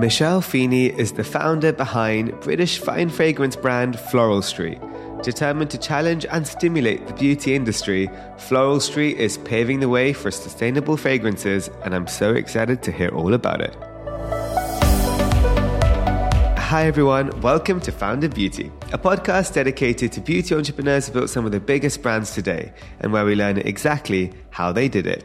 Michelle Feeney is the founder behind British fine fragrance brand Floral Street. Determined to challenge and stimulate the beauty industry, Floral Street is paving the way for sustainable fragrances, and I'm so excited to hear all about it. Hi, everyone. Welcome to Founded Beauty, a podcast dedicated to beauty entrepreneurs who built some of the biggest brands today and where we learn exactly how they did it.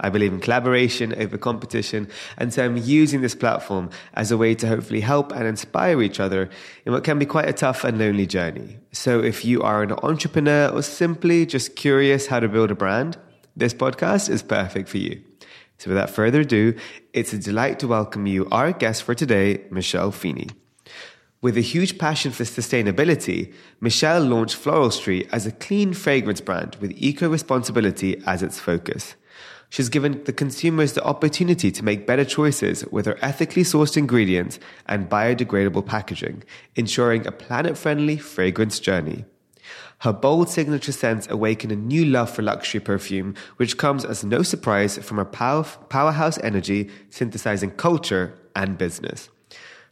I believe in collaboration over competition, and so I'm using this platform as a way to hopefully help and inspire each other in what can be quite a tough and lonely journey. So if you are an entrepreneur or simply just curious how to build a brand, this podcast is perfect for you. So without further ado, it's a delight to welcome you, our guest for today, Michelle Feeney. With a huge passion for sustainability, Michelle launched Floral Street as a clean fragrance brand with eco responsibility as its focus. She's given the consumers the opportunity to make better choices with her ethically sourced ingredients and biodegradable packaging, ensuring a planet friendly fragrance journey. Her bold signature scents awaken a new love for luxury perfume, which comes as no surprise from her power, powerhouse energy synthesizing culture and business.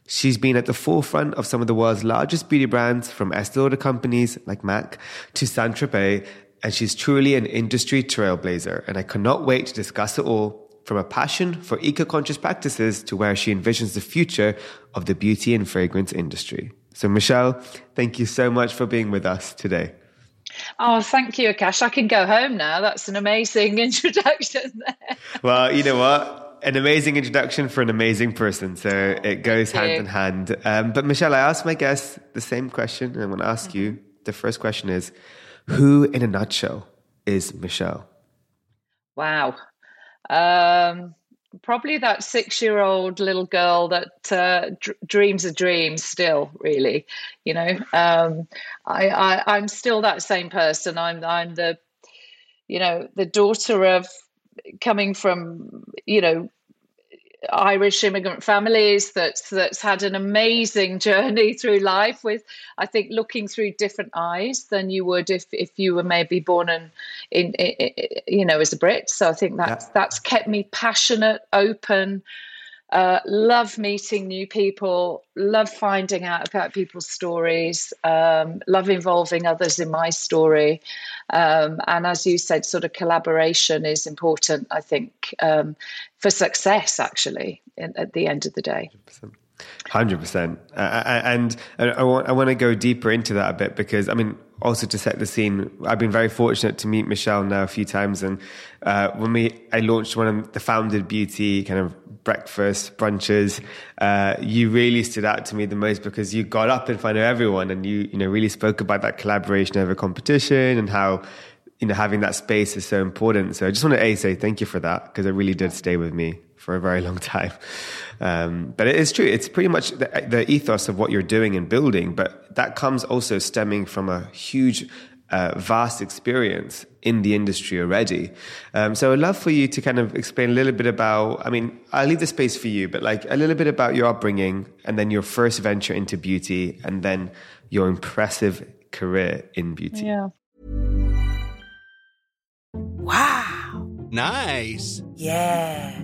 She's been at the forefront of some of the world's largest beauty brands, from Estee Lauder companies like MAC to Saint Tropez, and she's truly an industry trailblazer. And I cannot wait to discuss it all from a passion for eco conscious practices to where she envisions the future of the beauty and fragrance industry. So, Michelle, thank you so much for being with us today. Oh, thank you, Akash. I can go home now. That's an amazing introduction there. Well, you know what? an amazing introduction for an amazing person. So it goes hand in hand. Um, but Michelle, I asked my guests the same question, and I want to ask mm-hmm. you. The first question is, who in a nutshell is Michelle? Wow. Um, probably that six-year-old little girl that uh, d- dreams a dream still. Really, you know, um, I, I, I'm still that same person. I'm I'm the, you know, the daughter of coming from you know Irish immigrant families that's that's had an amazing journey through life with I think looking through different eyes than you would if if you were maybe born in, in, in you know as a Brit so I think that's yeah. that's kept me passionate open uh, love meeting new people, love finding out about people's stories, um, love involving others in my story. Um, and as you said, sort of collaboration is important, I think, um, for success, actually, in, at the end of the day. 100%. Hundred percent, and I want I want to go deeper into that a bit because I mean, also to set the scene, I've been very fortunate to meet Michelle now a few times, and uh, when we I launched one of the founded beauty kind of breakfast brunches, uh, you really stood out to me the most because you got up in front of everyone and you you know really spoke about that collaboration over competition and how you know having that space is so important. So I just want to a say thank you for that because it really did stay with me for a very long time. Um, but it is true. It's pretty much the, the, ethos of what you're doing and building, but that comes also stemming from a huge, uh, vast experience in the industry already. Um, so I'd love for you to kind of explain a little bit about, I mean, I'll leave the space for you, but like a little bit about your upbringing and then your first venture into beauty and then your impressive career in beauty. Yeah. Wow. Nice. Yeah.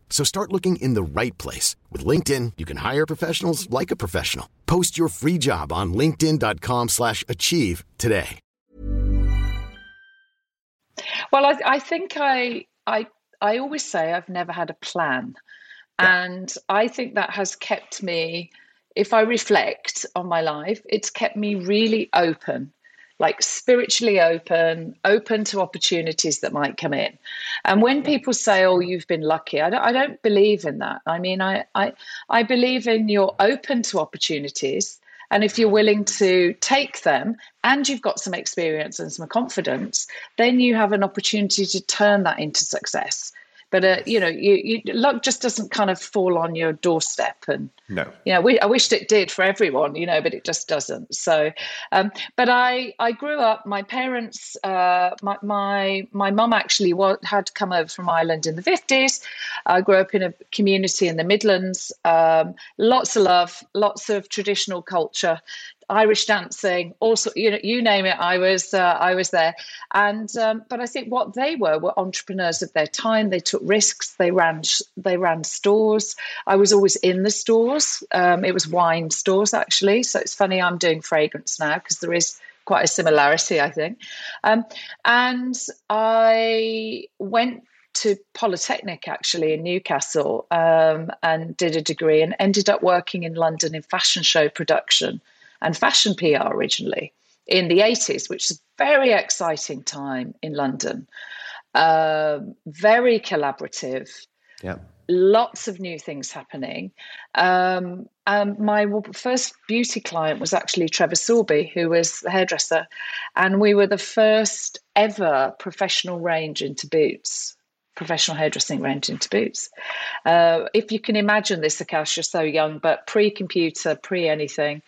So start looking in the right place. With LinkedIn, you can hire professionals like a professional. Post your free job on linkedin.com/achieve slash achieve today. Well, I, I think I, I, I always say I've never had a plan. And I think that has kept me, if I reflect on my life, it's kept me really open, like spiritually open, open to opportunities that might come in. And when people say, oh, you've been lucky, I don't, I don't believe in that. I mean, I, I, I believe in you're open to opportunities. And if you're willing to take them and you've got some experience and some confidence, then you have an opportunity to turn that into success. But uh, you know, you, you, luck just doesn't kind of fall on your doorstep, and No. you know, we, I wished it did for everyone, you know, but it just doesn't. So, um, but I I grew up. My parents, uh, my my my mum actually had come over from Ireland in the fifties. I grew up in a community in the Midlands. Um, lots of love, lots of traditional culture. Irish dancing, also you know, you name it. I was uh, I was there, and um, but I think what they were were entrepreneurs of their time. They took risks. They ran they ran stores. I was always in the stores. Um, it was wine stores actually. So it's funny I'm doing fragrance now because there is quite a similarity, I think. Um, and I went to Polytechnic actually in Newcastle um, and did a degree and ended up working in London in fashion show production and fashion PR originally in the 80s, which is a very exciting time in London. Um, very collaborative, Yeah. lots of new things happening. Um, um, my first beauty client was actually Trevor Sorbie, who was the hairdresser, and we were the first ever professional range into boots. Professional hairdressing range into boots. Uh, if you can imagine this, Akash, you're so young, but pre-computer, pre-anything,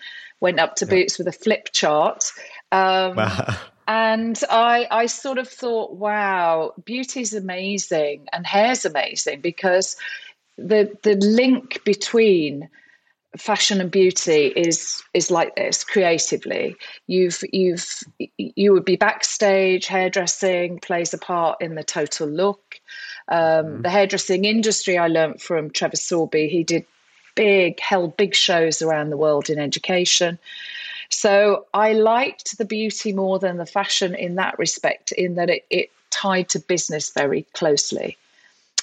went up to boots with a flip chart. Um, Wow. and I, I sort of thought, wow, beauty's amazing and hair's amazing because the the link between fashion and beauty is is like this creatively. You've you've you would be backstage, hairdressing plays a part in the total look. Um, The hairdressing industry, I learnt from Trevor Sorbie. He did big, held big shows around the world in education. So I liked the beauty more than the fashion in that respect, in that it, it tied to business very closely.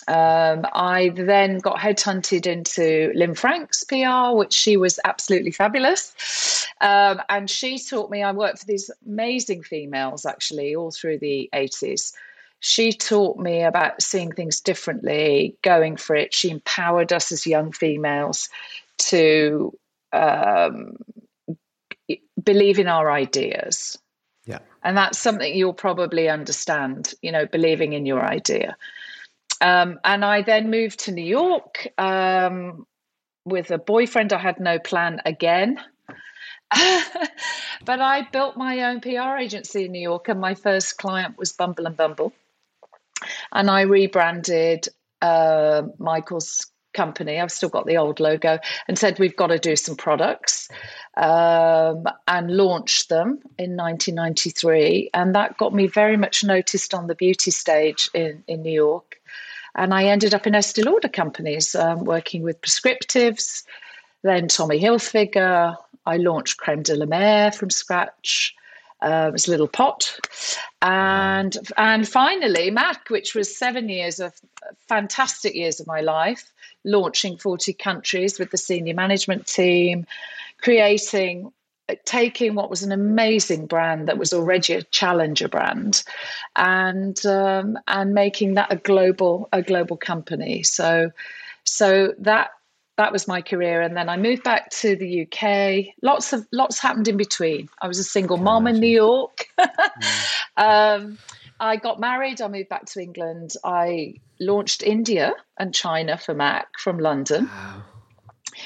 Um, I then got headhunted into Lynne Franks PR, which she was absolutely fabulous. Um, and she taught me, I worked for these amazing females actually all through the 80s. She taught me about seeing things differently, going for it. She empowered us as young females to um, believe in our ideas. Yeah. And that's something you'll probably understand, you know, believing in your idea. Um, and I then moved to New York um, with a boyfriend. I had no plan again. but I built my own PR agency in New York, and my first client was Bumble and Bumble. And I rebranded uh, Michael's company. I've still got the old logo and said we've got to do some products um, and launched them in 1993. And that got me very much noticed on the beauty stage in, in New York. And I ended up in Estee Lauder companies um, working with prescriptives, then Tommy Hilfiger. I launched Creme de la Mer from scratch. Uh, was a little pot, and and finally Mac, which was seven years of fantastic years of my life, launching forty countries with the senior management team, creating, taking what was an amazing brand that was already a challenger brand, and um, and making that a global a global company. So so that that was my career. And then i moved back to the uk lots of lots happened in between. I was a single mom in new york. Um, i got married i moved back to england. I launched india and china for mac from london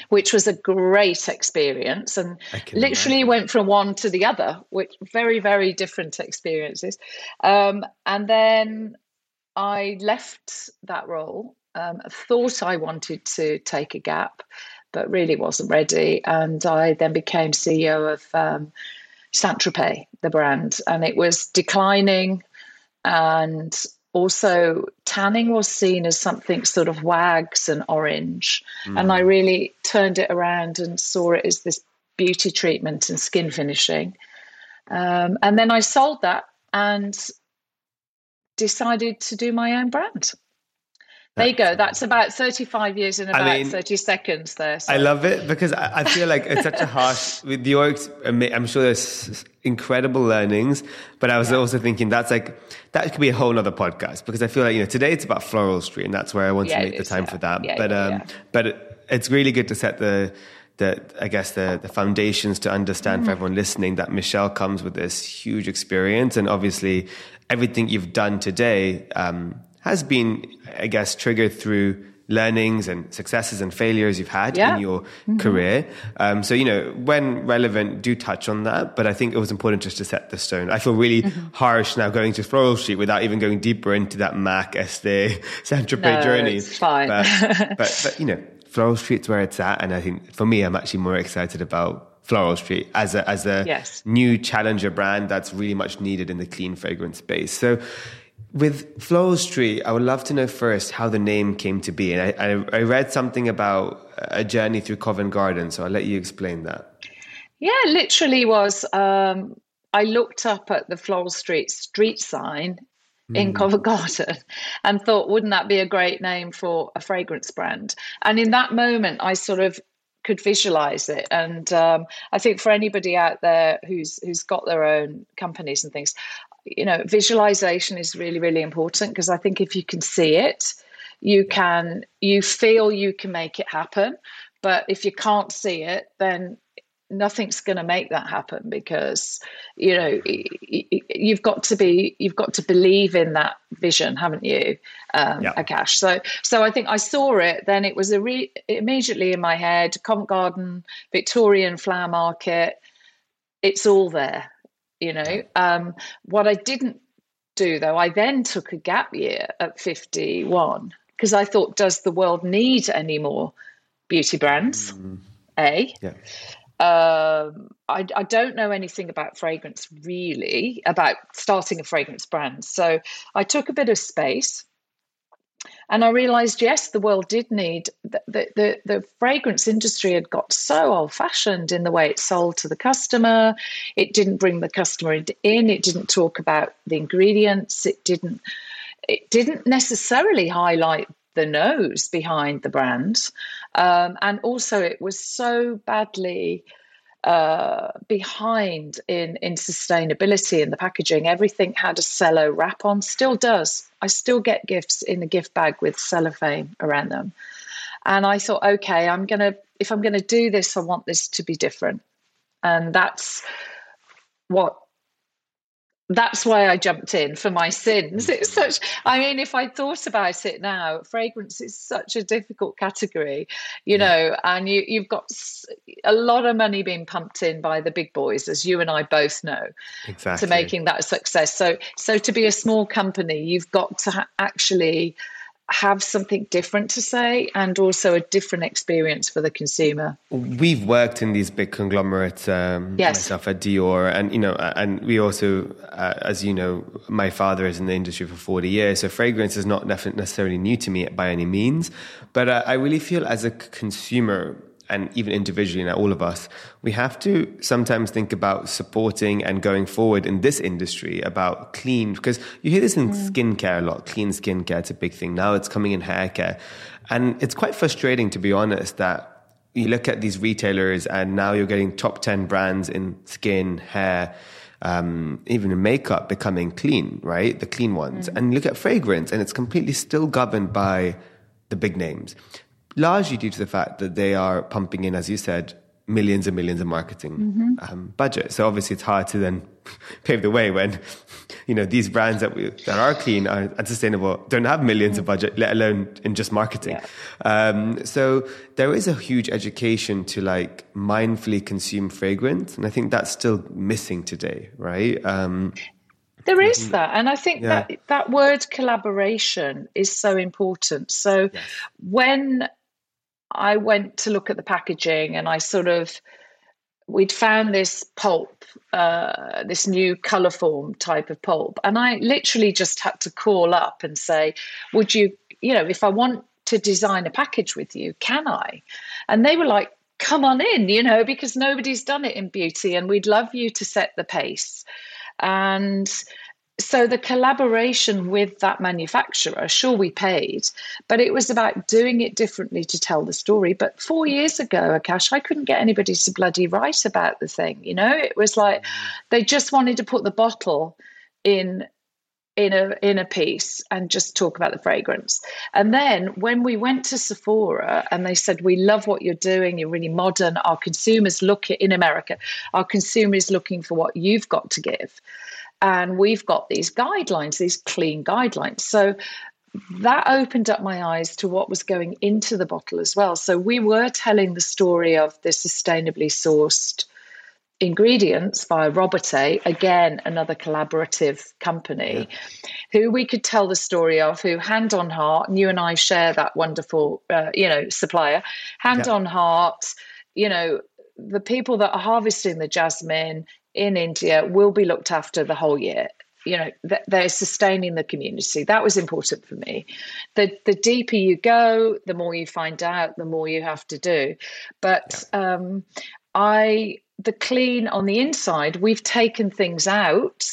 which was a great experience. And literally imagine. went from one to the other which very very different experiences. Um, and then i left that role um, thought i wanted to take a gap but really wasn't ready and i then became ceo of um, saint tropez the brand and it was declining and also tanning was seen as something sort of wags and orange and i really turned it around and saw it as this beauty treatment and skin finishing. Um, and then I sold that and decided to do my own brand. There you go. That's about 35 years in about I mean, 30 seconds there. So. I love it because I, I feel like it's such a harsh, with your, I'm sure there's incredible learnings, but I was yeah. also thinking that's like, that could be a whole nother podcast because I feel like, you know, today it's about Floral Street and that's where I want yeah, to make the time yeah. for that. but, um, but it's really good to set the, the I guess the the foundations to understand mm. for everyone listening that Michelle comes with this huge experience, and obviously everything you've done today um, has been, I guess, triggered through learnings and successes and failures you've had yeah. in your mm-hmm. career. Um, so, you know, when relevant, do touch on that. But I think it was important just to set the stone. I feel really mm-hmm. harsh now going to Floral Street without even going deeper into that Mac Estee Saint Tropez no, journey. It's fine. But, but, but, you know, Floral Street's where it's at. And I think for me, I'm actually more excited about Floral Street as a, as a yes. new challenger brand that's really much needed in the clean fragrance space. So, with Floral Street, I would love to know first how the name came to be. And I, I, I read something about a journey through Covent Garden, so I'll let you explain that. Yeah, literally was. Um, I looked up at the Floral Street street sign in mm. Covent Garden and thought, wouldn't that be a great name for a fragrance brand? And in that moment, I sort of could visualize it. And um, I think for anybody out there who's who's got their own companies and things, you know, visualization is really, really important because I think if you can see it, you can, you feel you can make it happen. But if you can't see it, then nothing's going to make that happen because you know you've got to be you've got to believe in that vision haven't you um yeah. akash so so i think i saw it then it was a re- immediately in my head covent garden victorian flower market it's all there you know um, what i didn't do though i then took a gap year at 51 because i thought does the world need any more beauty brands mm. a yeah. Um, I, I, don't know anything about fragrance really, about starting a fragrance brand. So I took a bit of space and I realized, yes, the world did need the, the, the, fragrance industry had got so old fashioned in the way it sold to the customer. It didn't bring the customer in. It didn't talk about the ingredients. It didn't. It didn't necessarily highlight the nose behind the brand, um, and also it was so badly uh, behind in in sustainability in the packaging. Everything had a cello wrap on, still does. I still get gifts in a gift bag with cellophane around them, and I thought, okay, I'm gonna if I'm gonna do this, I want this to be different, and that's what that's why I jumped in for my sins. It's such, I mean, if I thought about it now, fragrance is such a difficult category, you know, and you, you've got a lot of money being pumped in by the big boys, as you and I both know, exactly. to making that a success. So, so to be a small company, you've got to ha- actually have something different to say and also a different experience for the consumer. We've worked in these big conglomerates, um, yes. myself at Dior, and you know, and we also, uh, as you know, my father is in the industry for forty years, so fragrance is not necessarily new to me by any means. But uh, I really feel as a consumer, and even individually now all of us we have to sometimes think about supporting and going forward in this industry about clean because you hear this in mm. skincare a lot. Clean skincare it's a big thing. Now it's coming in hair care. And it's quite frustrating to be honest that you look at these retailers and now you're getting top 10 brands in skin hair um, even in makeup becoming clean right? The clean ones. Mm. and look at fragrance and it's completely still governed by the big names largely due to the fact that they are pumping in, as you said, millions and millions of marketing mm-hmm. um, budget. So obviously, it's hard to then pave the way when you know these brands that we that are clean are, and sustainable don't have 1000000s mm-hmm. of budget, let alone in just marketing. Yeah. Um, so there is a huge education to like mindfully consume fragrance, and I think that's still missing today, right? Um, there is mm-hmm. that, and I think yeah. that that word collaboration is so important. So yes. when I went to look at the packaging and I sort of we'd found this pulp, uh, this new color form type of pulp, and I literally just had to call up and say, "Would you, you know, if I want to design a package with you, can I?" And they were like, come on in, you know, because nobody's done it in beauty and we'd love you to set the pace. And so the collaboration with that manufacturer, sure, we paid, but it was about doing it differently to tell the story. But four years ago, Akash, I couldn't get anybody to bloody write about the thing. You know, it was like mm. they just wanted to put the bottle in in a in a piece and just talk about the fragrance. And then when we went to Sephora and they said, "We love what you're doing. You're really modern. Our consumers look at in America. Our consumer is looking for what you've got to give." And we've got these guidelines, these clean guidelines. So that opened up my eyes to what was going into the bottle as well. So we were telling the story of the sustainably sourced ingredients via Robertet, again, another collaborative company, yeah. who we could tell the story of, who hand on heart, and you and I share that wonderful, uh, you know, supplier, hand yeah. on heart, you know, the people that are harvesting the jasmine in India will be looked after the whole year. You know, they're sustaining the community. That was important for me. The the deeper you go, the more you find out, the more you have to do. But um, I the clean on the inside, we've taken things out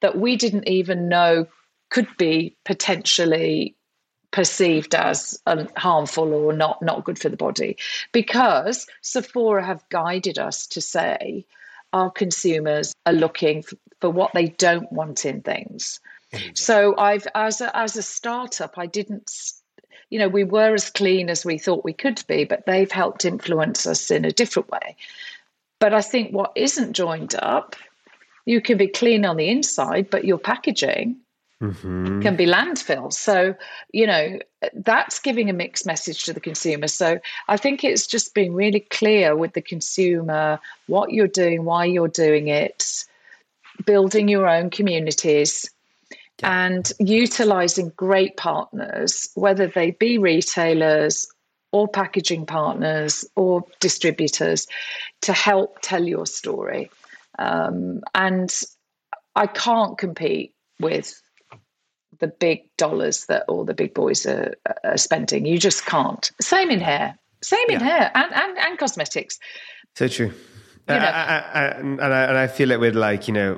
that we didn't even know could be potentially perceived as harmful or not not good for the body because Sephora have guided us to say our consumers are looking for, what they don't want in things. So I've as a, as a startup, I didn't you know we were as clean as we thought we could be, but they've helped influence us in a different way. But I think what isn't joined up, you can be clean on the inside, but your packaging mm-hmm. can be landfills. So, you know, that's giving a mixed message to the consumer. So I think it's just being really clear with the consumer what you're doing, why you're doing it, building your own communities. Yeah. And utilizing great partners, whether they be retailers or packaging partners or distributors to help tell your story. Um, and I can't compete with the big dollars that all the big boys are, are spending. You just can't. Same in hair. Same in yeah. hair and, and, and cosmetics. So true. You know. I, I, I, and, I, and I feel it with like you know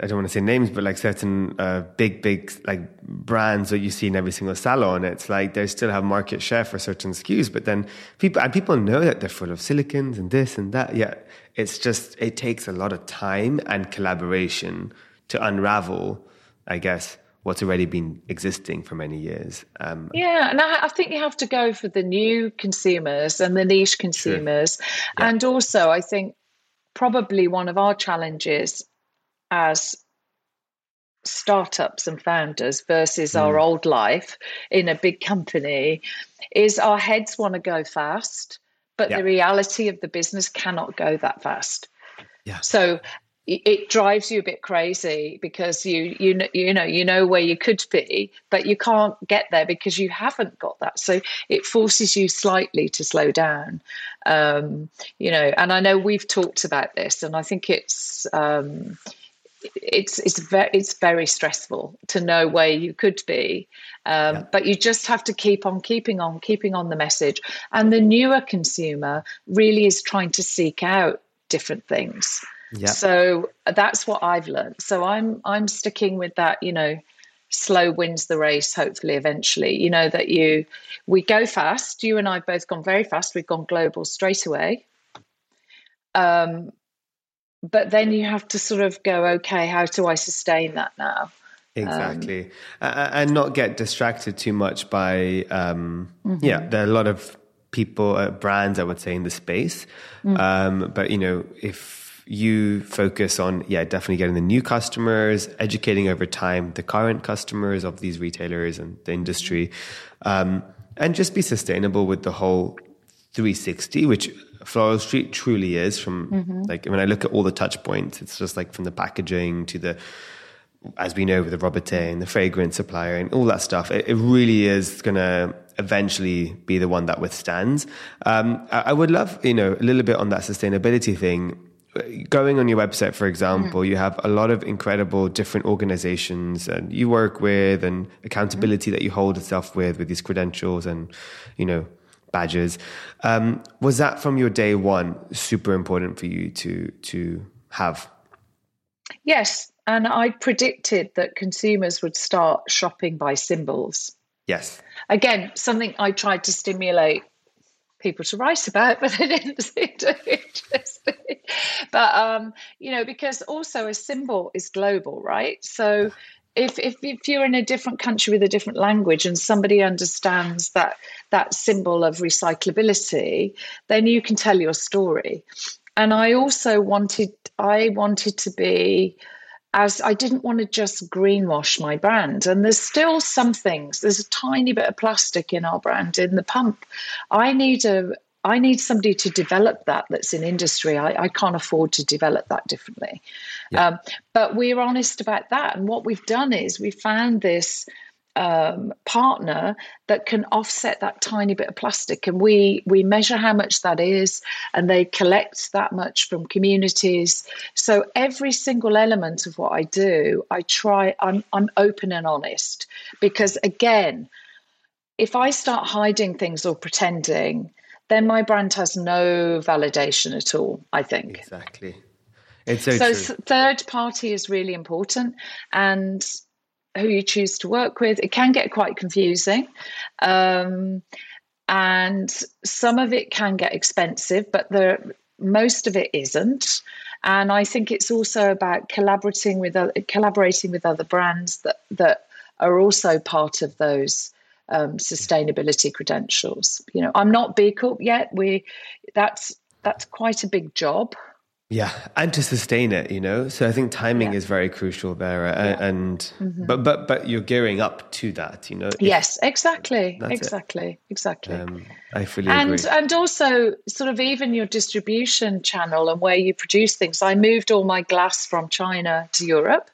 I don't want to say names but like certain uh, big big like brands that you see in every single salon it's like they still have market share for certain SKUs but then people and people know that they're full of silicones and this and that yeah it's just it takes a lot of time and collaboration to unravel I guess what's already been existing for many years. Um, yeah, and I, I, think you have to go for the new consumers and the niche consumers. Yeah. And also, I think probably one of our challenges as startups and founders versus mm. our old life in a big company is our heads want to go fast, but yeah. the reality of the business cannot go that fast. Yeah. So it drives you a bit crazy because you you know you know you know where you could be but you can't get there because you haven't got that. So it forces you slightly to slow down. Um, you know and i know we've talked about this and i think it's um, it's it's very it's very stressful to know where you could be. Um, yeah. but you just have to keep on keeping on keeping on the message. And the newer consumer really is trying to seek out different things yeah. So that's what I've learned. So I'm I'm sticking with that, you know, slow wins the race hopefully eventually. You know that you we go fast. You and I have both gone very fast. We've gone global straight away. Um but then you have to sort of go okay, how do I sustain that now? Exactly. Um, and not get distracted too much by um mm-hmm. yeah, there are a lot of people uh, brands I would say in the space. Mm-hmm. Um but you know, if you focus on, yeah, definitely getting the new customers, educating over time the current customers of these retailers and the industry, um, and just be sustainable with the whole 360, which Floral Street truly is. From mm-hmm. like when I look at all the touch points, it's just like from the packaging to the as we know with the Robertet and the fragrance supplier and all that stuff, it, it really is going to eventually be the one that withstands. Um, I, I, would love, you know, a little bit on that sustainability thing going on your website, for example, mm-hmm. you have a lot of incredible different organizations and you work with and accountability mm-hmm. that you hold yourself with, with these credentials and, you know, badges. Um, was that from your day one super important for you to to have? Yes, and I predicted that consumers would start shopping by symbols. Yes. Again, something I tried to stimulate people to write about, but they didn't seem to interested. But um, you know, because also a symbol is global, right? So if, if if you're in a different country with a different language and somebody understands that that symbol of recyclability, then you can tell your story. And I also wanted I wanted to be as I didn't want to just greenwash my brand. And there's still some things. There's a tiny bit of plastic in our brand in the pump. I need a I need somebody to develop that that's in industry. I, I can't afford to develop that differently. Yeah. Um, but we're honest about that. And what we've done is we found this um, partner that can offset that tiny bit of plastic, and we we measure how much that is, and they collect that much from communities. So every single element of what I do, I try. I'm I'm open and honest because again, if I start hiding things or pretending, then my brand has no validation at all. I think exactly. It's so, so third party is really important, and who you choose to work with. It can get quite confusing. Um, and some of it can get expensive, but the most of it isn't. And I think it's also about collaborating with other, collaborating with other brands that that are also part of those um, sustainability credentials. You know, I'm not B Corp yet. We that's that's quite a big job. Yeah, and to sustain it, you know. So I think timing yeah. is very crucial there, yeah. and mm-hmm. but but but you're gearing up to that, you know. Yes, exactly, exactly, it. exactly. Um, I fully and, agree. And also, sort of even your distribution channel and where you produce things. I moved all my glass from China to Europe.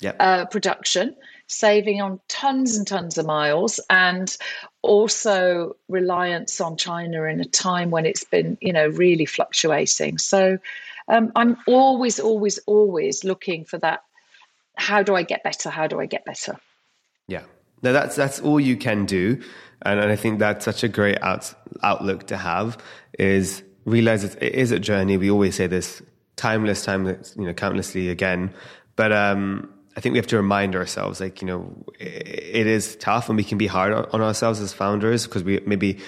Yeah. Uh, production, saving on tons and tons of miles, and also reliance on China in a time when it's been, you know, really fluctuating. So um, I'm always, always, always looking for that. How do I get better? How do I get better? Yeah. No, that's that's all you can do, and, and I think that's such a great out, outlook to have. Is realize it is a journey. We always say this timeless, timeless, you know, countlessly again. But um, I think we have to remind ourselves, like you know, it is tough, and we can be hard on ourselves as founders because we maybe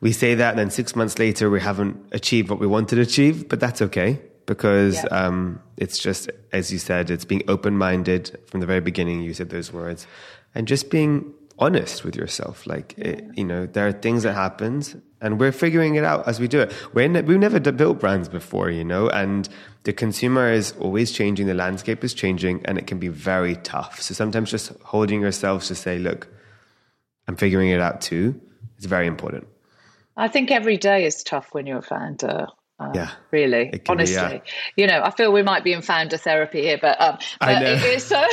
we say that, and then six months later we haven't achieved what we wanted to achieve. But that's okay because yeah. um, it's just, as you said, it's being open minded from the very beginning. You said those words, and just being honest with yourself. Like, it, you know, there are things that happen, and we're figuring it out as we do it. We're ne- we've never built brands before, you know, and the consumer is always changing. The landscape is changing, and it can be very tough. So sometimes just holding yourself to say, "Look, I'm figuring it out too," is very important. I think every day is tough when you're a founder. Um, yeah, really, honestly, be, yeah. you know, I feel we might be in founder therapy here, but, um, but it is uh,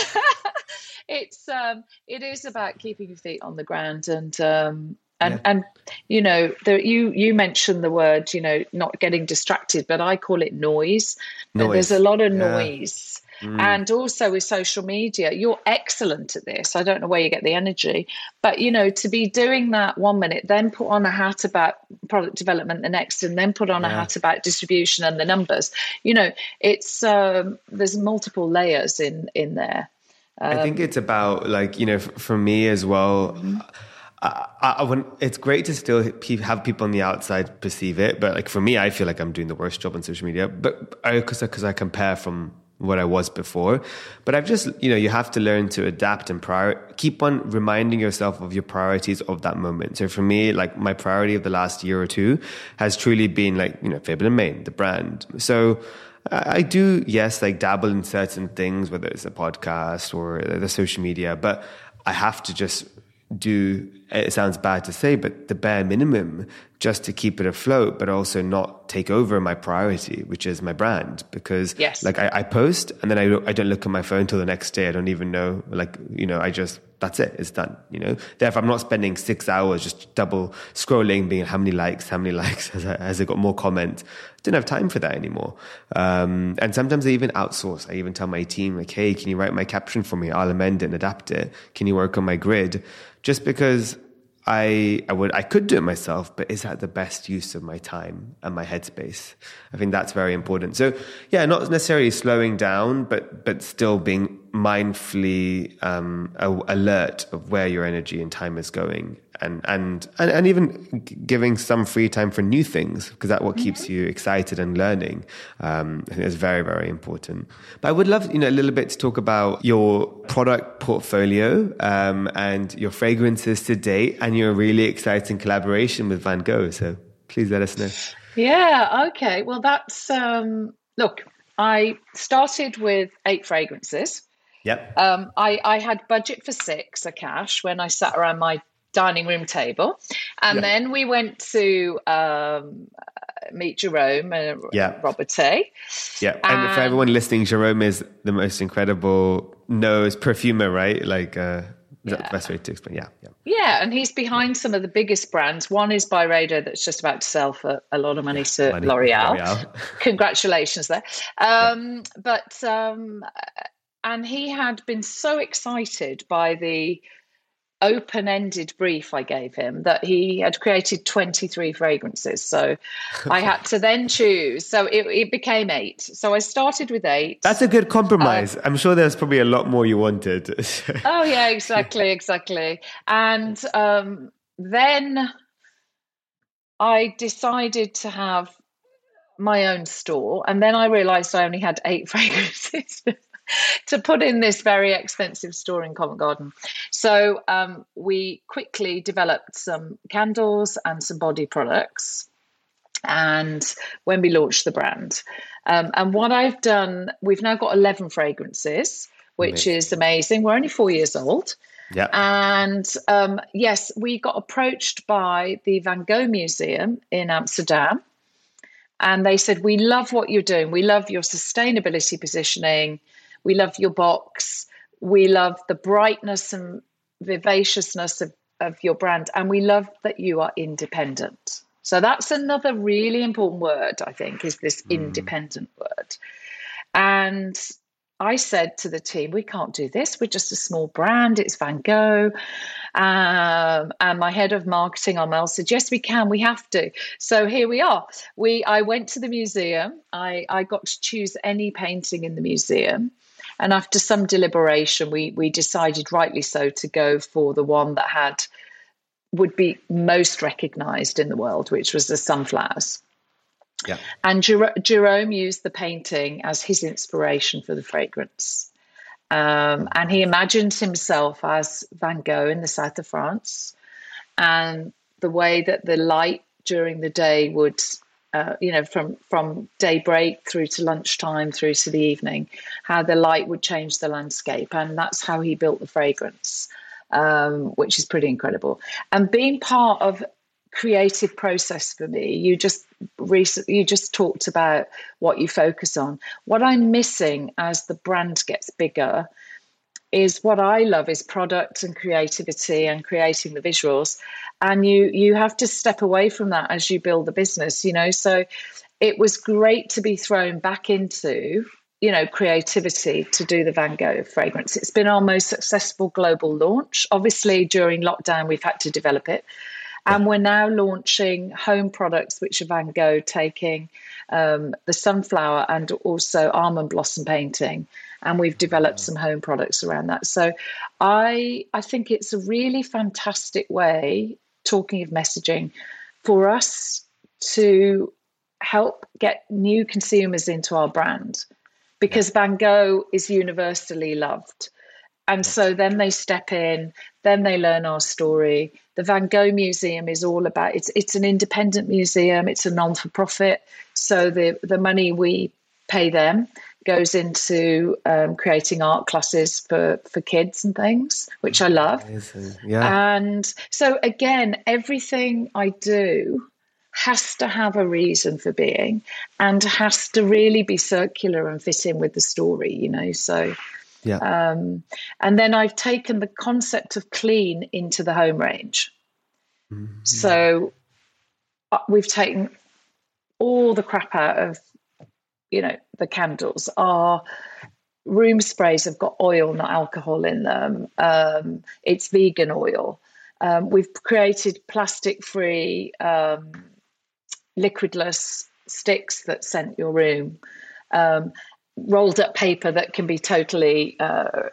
it's um, it is about keeping your feet on the ground and um, and yeah. and you know, the, you you mentioned the word, you know, not getting distracted, but I call it noise. noise. There's a lot of noise Mm. And also with social media, you're excellent at this. I don't know where you get the energy, but you know, to be doing that one minute, then put on a hat about product development the next, and then put on yeah. a hat about distribution and the numbers. You know, it's um, there's multiple layers in in there. Um, I think um, it's about like you know, for me as well. Mm-hmm. I, I, when, it's great to still have people on the outside perceive it, but like for me, I feel like I'm doing the worst job on social media. But because because I compare from what I was before. But I've just, you know, you have to learn to adapt and prior, keep on reminding yourself of your priorities of that moment. So for me, like my priority of the last year or two has truly been like, you know, Fable and Mane, the brand. So I do, yes, like dabble in certain things, whether it's a podcast or the social media, but I have to just do it sounds bad to say but the bare minimum just to keep it afloat but also not take over my priority which is my brand because yes. like I, I post and then I I don't look at my phone till the next day I don't even know like you know I just that's it it's done you know? Therefore I'm not spending six hours just double scrolling being how many likes how many likes has, I, has it got more comments? I don't have time for that anymore. Um, and sometimes I even outsource. I even tell my team like hey can you write my caption for me? I'll amend it and adapt it. Can you work on my grid? Just because I I would I could do it myself, but is that the best use of my time and my headspace? I think that's very important. So yeah, not necessarily slowing down, but but still being mindfully um, alert of where your energy and time is going, and and and, and even giving some free time for new things because that's what mm-hmm. keeps you excited and learning. Um, I think it's very very important. But I would love you know a little bit to talk about your product portfolio um, and your fragrances to date, and your really exciting collaboration with Van Gogh. So please let us know. Yeah. Okay. Well, that's um, look. I started with eight fragrances. Yep. Um, I, I had budget for six, Akash, when I sat around my dining room table. And yep. then we went to um, meet Jerome and yeah. Robert Robertet. Yeah. And, and, for everyone listening, Jerome is the most incredible nose perfumer, right? Like, uh, yeah. the best way to explain? Yeah, yeah. Yeah, and he's behind some of the biggest brands. One is Byredo, that's just about to sell for a lot of money yeah, to money. L'Oreal. L'Oreal. Congratulations there. Um, yeah. But um, and he had been so excited by the open ended brief I gave him that he had created 23 fragrances. So I had to then choose. So it, it, became eight. So I started with eight. That's a good compromise. Um, I'm sure there's probably a lot more you wanted. oh, yeah, exactly, exactly. And um, then I decided to have my own store. And then I realized I only had eight fragrances. to put in this very expensive store in Covent Garden. So um, we quickly developed some candles and some body products. And when we launched the brand, um, and what I've done, we've now got 11 fragrances, which amazing. is amazing. We're only four years old. Yeah. And um, yes, we got approached by the Van Gogh Museum in Amsterdam. And they said, We love what you're doing. We love your sustainability positioning. We love your box. We love the brightness and vivaciousness of, of your brand. And we love that you are independent. So that's another really important word, I think, is this mm. independent word. And I said to the team, we can't do this. We're just a small brand. It's Van Gogh. Um, and my head of marketing, Armel, said, yes, we can. We have to. So here we are. We I went to the museum. I, I got to choose any painting in the museum. And after some deliberation, we we decided, rightly so, to go for the one that had would be most recognised in the world, which was the sunflowers. Yeah. And Jer- Jerome used the painting as his inspiration for the fragrance. Um, and he imagined himself as Van Gogh in the south of France, and the way that the light during the day would uh, you know, from from daybreak through to lunchtime through to the evening, how the light would change the landscape, and that's how he built the fragrance, um, which is pretty incredible. And being part of creative process for me, you just recently you just talked about what you focus on. What I'm missing as the brand gets bigger is what I love is product and creativity and creating the visuals. And you you have to step away from that as you build the business, you know. So it was great to be thrown back into you know creativity to do the van gogh fragrance. It's been our most successful global launch. Obviously during lockdown we've had to develop it. And we're now launching home products which are van gogh taking um, the sunflower and also almond blossom painting and we've developed some home products around that. So I I think it's a really fantastic way, talking of messaging, for us to help get new consumers into our brand because Van Gogh is universally loved. And so then they step in, then they learn our story. The Van Gogh Museum is all about it's it's an independent museum, it's a non-for-profit. So the the money we pay them goes into um, creating art classes for for kids and things, which I love. Yeah. And so again, everything I do has to have a reason for being and has to really be circular and fit in with the story, you know. So yeah. Um, and then I've taken the concept of clean into the home range. Mm-hmm. So uh, we've taken all the crap out of you know, the candles. are room sprays have got oil, not alcohol in them. Um, it's vegan oil. Um, we've created plastic free, um, liquidless sticks that scent your room, um, rolled up paper that can be totally uh,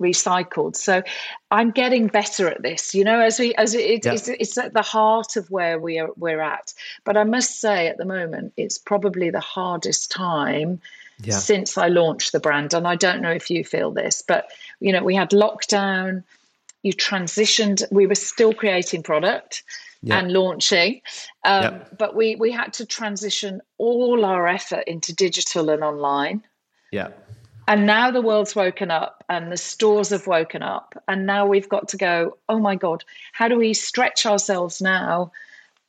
recycled. So I'm getting better at this, you know, as we as it, yeah. it's, it's at the heart of where we are we're at. But I must say, at the moment, it's probably the hardest time. Yeah. Since I launched the brand, and I don't know if you feel this, but you know, we had lockdown, you transitioned, we were still creating product, and launching. Um, But we we had to transition all our effort into digital and online. Yeah. And now the world's woken up and the stores have woken up. And now we've got to go, oh my God, how do we stretch ourselves now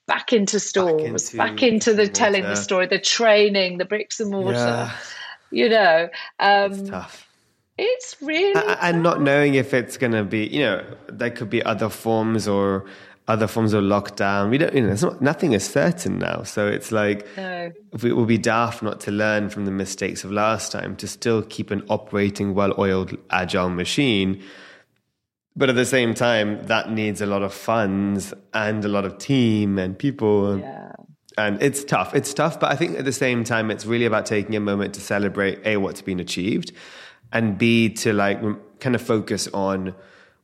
back into stores, back into, back into the telling the story, the training, the bricks and mortar? Yeah. You know, um, it's tough. It's really and, and not knowing if it's going to be, you know, there could be other forms or other forms of lockdown. We don't, you know, it's not, nothing is certain now. So it's like no. it will be daft not to learn from the mistakes of last time to still keep an operating, well oiled, agile machine. But at the same time, that needs a lot of funds and a lot of team and people. Yeah. And it's tough. It's tough. But I think at the same time, it's really about taking a moment to celebrate A, what's been achieved, and B, to like kind of focus on,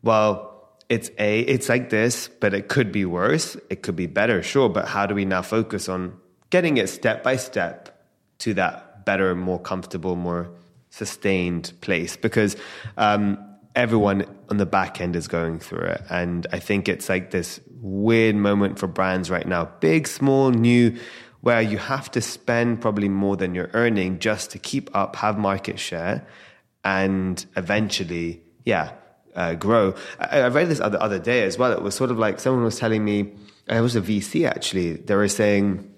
well, it's a it's like this but it could be worse it could be better sure but how do we now focus on getting it step by step to that better more comfortable more sustained place? Because um, everyone on the back end is going through it and i think it's like this weird moment for brands right now big small new where you have to spend probably more than you're earning just to keep up have market share and eventually yeah uh, grow. I, I, read this other other day as well. It was sort of like someone was telling me it was a VC actually. They were saying,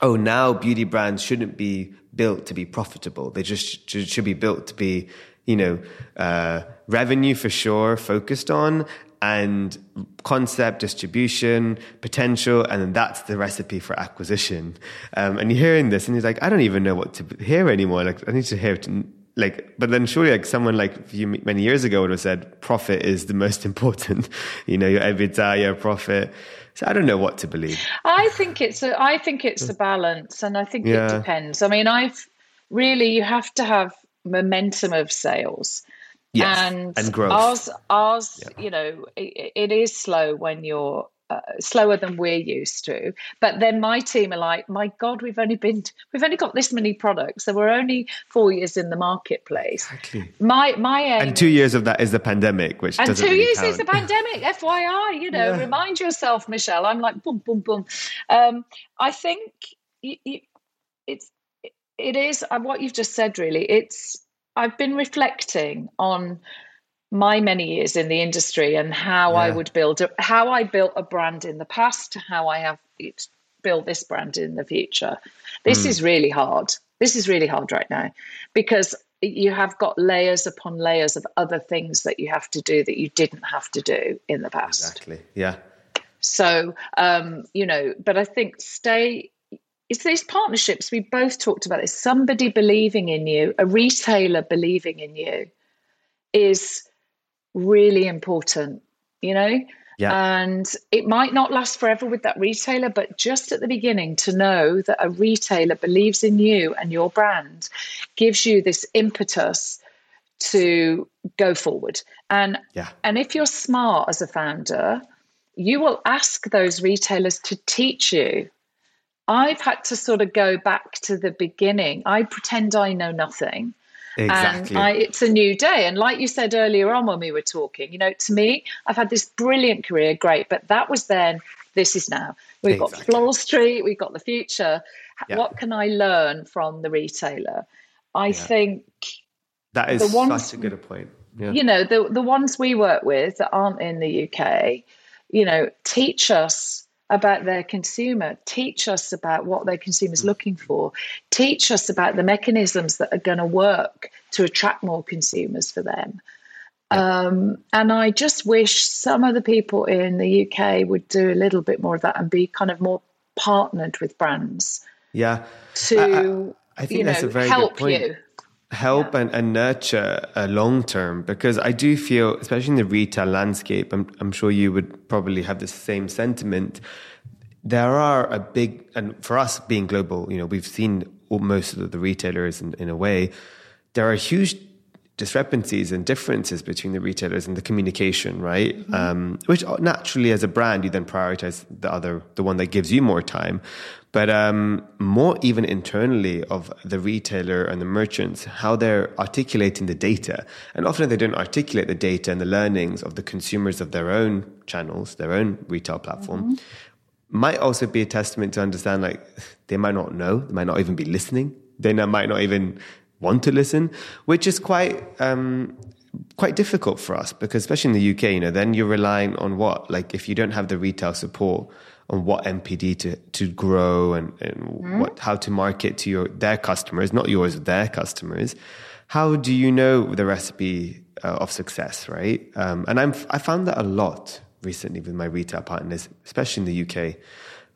"Oh, now beauty brands shouldn't be built to be profitable. They just should, be built to be, you know, uh, revenue for sure, focused on." And concept, distribution, potential, and then that's the recipe for acquisition. Um, and you're hearing this, and he's like, I don't even know what to hear anymore. Like, I need to hear like but then surely like someone like many years ago would have said profit is the most important you know your ebitda your profit so i don't know what to believe i think it's a i think it's a balance and i think yeah. it depends i mean i've really you have to have momentum of sales yes. and, and growth ours ours yeah. you know it, it is slow when you're uh, slower than we're used to. But then my team are like, my God, we've only been, we've only got this many products. So we're only four years in the marketplace. Exactly. My my aim, and two years of that is the pandemic, which and two really years count. is the pandemic. FYI, you know, yeah. remind yourself, Michelle. I'm like boom, boom, boom. Um, I think you, you, it's it is uh, what you've just said. Really, it's I've been reflecting on my many years in the industry and how yeah. I would build a, how I built a brand in the past, to how I have built this brand in the future. This mm. is really hard. This is really hard right now because you have got layers upon layers of other things that you have to do that you didn't have to do in the past. Exactly. Yeah. So, um, you know, but I think stay it's these partnerships we both talked about this somebody believing in you a retailer believing in you is really important, you know? Yeah. And it might not last forever with that retailer, but just at the beginning to know that a retailer believes in you and your brand gives you this impetus to go forward. And yeah. and if you're smart as a founder, you will ask those retailers to teach you. I've had to sort of go back to the beginning. I pretend I know nothing Exactly. And I, it's a new day. And like you said earlier on when we were talking, you know, to me, I've had this brilliant career, great, but that was then, this is now. We've exactly. got Floral Street, we've got the future. Yeah. What can I learn from the retailer? I yeah. think that is the ones, such a good point. Yeah. You know, the the ones we work with that aren't in the UK, you know, teach us about their consumer, teach us about what their consumer is looking for, teach us about the mechanisms that are going to work to attract more consumers for them. Um, and I just wish some of the people in the UK would do a little bit more of that and be kind of more partnered with brands. Yeah. To I, I, I think that's know, a very help good point. you. Help and, and nurture uh, a long term because I do feel, especially in the retail landscape, I'm, I'm sure you would probably have the same sentiment. There are a big, and for us being global, you know, we've seen most of the retailers in, in a way, there are huge discrepancies and differences between the retailers and the communication, right? Mm-hmm. Um, which naturally, as a brand, you then prioritize the other, the one that gives you more time. But um, more even internally of the retailer and the merchants, how they're articulating the data. And often they don't articulate the data and the learnings of the consumers of their own channels, their own retail platform. Mm-hmm. Might also be a testament to understand like they might not know, they might not even be listening, they might not even want to listen, which is quite um, quite difficult for us because especially in the UK, you know, then you're relying on what? Like if you don't have the retail support on what NPD to to grow and, and mm-hmm. what how to market to your their customers, not yours, their customers. How do you know the recipe uh, of success, right? Um, and I'm I found that a lot recently with my retail partners, especially in the UK.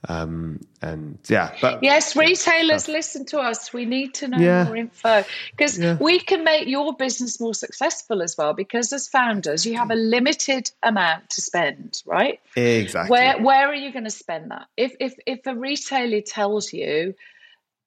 Um, and yeah, but yes, retailers yeah. listen to us. We need to know yeah. more info because yeah. we can make your business more successful as well. Because as founders, you have a limited amount to spend, right? Exactly. Where where are you going to spend that? If if if a retailer tells you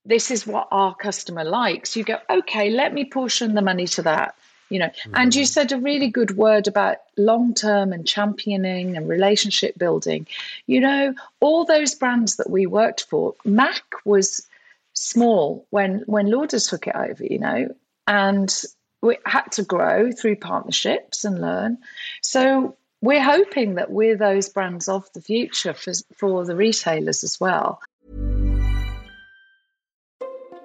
this is what our customer likes, you go, okay, let me portion the money to that you know. Mm-hmm. and you said a really good word about long term and championing and relationship building. You know all those brands that we worked for mac was small when when Lauder's took it over you know and we had to grow through partnerships and learn. So we're hoping that we're those brands of the future for, for the retailers as well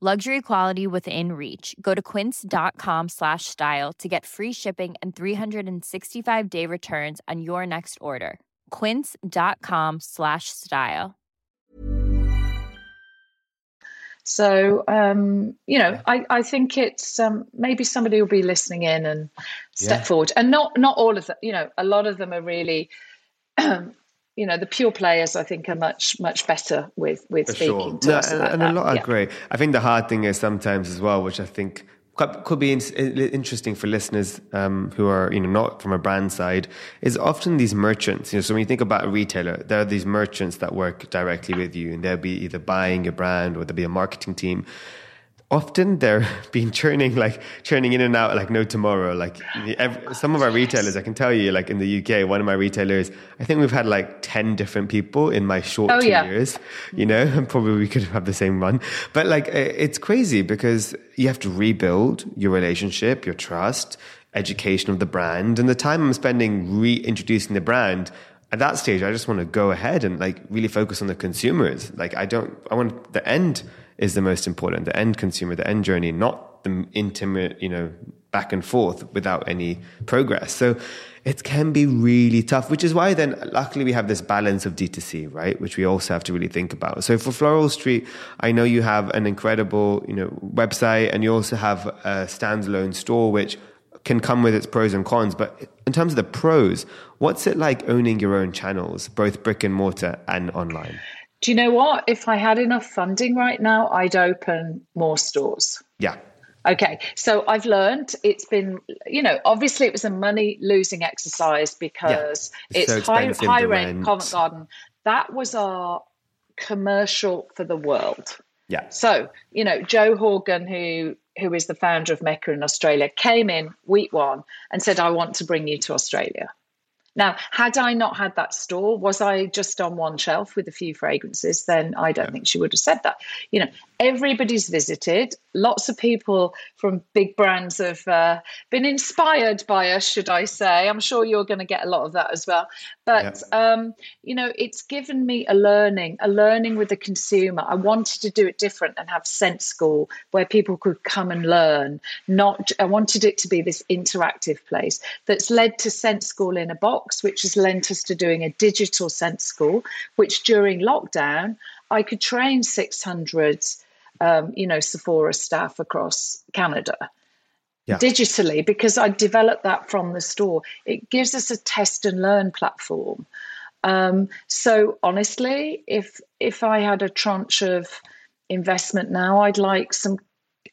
luxury quality within reach. Go to quince.com slash style to get free shipping and 365 day returns on your next order. quince.com slash style. So um, you know I, I think it's um, maybe somebody will be listening in and step yeah. forward. And not not all of them you know a lot of them are really you know the pure players I think are much much better with with For speaking sure. to no, us and, about and that. a lot I yeah. agree. I think the hard thing is sometimes as well, which I think could be interesting for listeners um, who are you know not from a brand side is often these merchants you know so when you think about a retailer there are these merchants that work directly with you and they'll be either buying your brand or there'll be a marketing team often they're being churning like churning in and out like no tomorrow like every, some of our retailers i can tell you like in the uk one of my retailers i think we've had like 10 different people in my short oh, two yeah. years you know and probably we could have the same one but like it's crazy because you have to rebuild your relationship your trust education of the brand and the time i'm spending reintroducing the brand at that stage, I just want to go ahead and like really focus on the consumers. Like I don't, I want the end is the most important, the end consumer, the end journey, not the intimate, you know, back and forth without any progress. So it can be really tough, which is why then luckily we have this balance of D2C, right? Which we also have to really think about. So for Floral Street, I know you have an incredible, you know, website and you also have a standalone store, which can come with its pros and cons. But in terms of the pros, what's it like owning your own channels, both brick and mortar and online? Do you know what? If I had enough funding right now, I'd open more stores. Yeah. Okay, so I've learned it's been, you know, obviously it was a money losing exercise because Yeah, it's it's, so high, high rent, rent. Covent Garden. That was our commercial for the world. Yeah. So, you know, Jo Horgan, who who is the founder of Mecca in Australia, came in week one and said, I want to bring you to Australia. Now, had I not had that store, was I just on one shelf with a few fragrances, then I don't think she would have said that. You know, everybody's visited. Lots of people from big brands have uh, been inspired by us, should I say. I'm sure you're going to get a lot of that as well. But, um, you know, it's given me a learning, a learning with the consumer. I wanted to do it different and have Sense School where people could come and learn. Not, I wanted it to be this interactive place that's led to Sense School in a box, which has lent us to doing a digital Sense School, which during lockdown, I could train 600, um, you know, Sephora staff across Canada Yeah. digitally because I developed that from the store. It gives us a test and learn platform. Um, so honestly, if if I had a tranche of investment now, I'd like some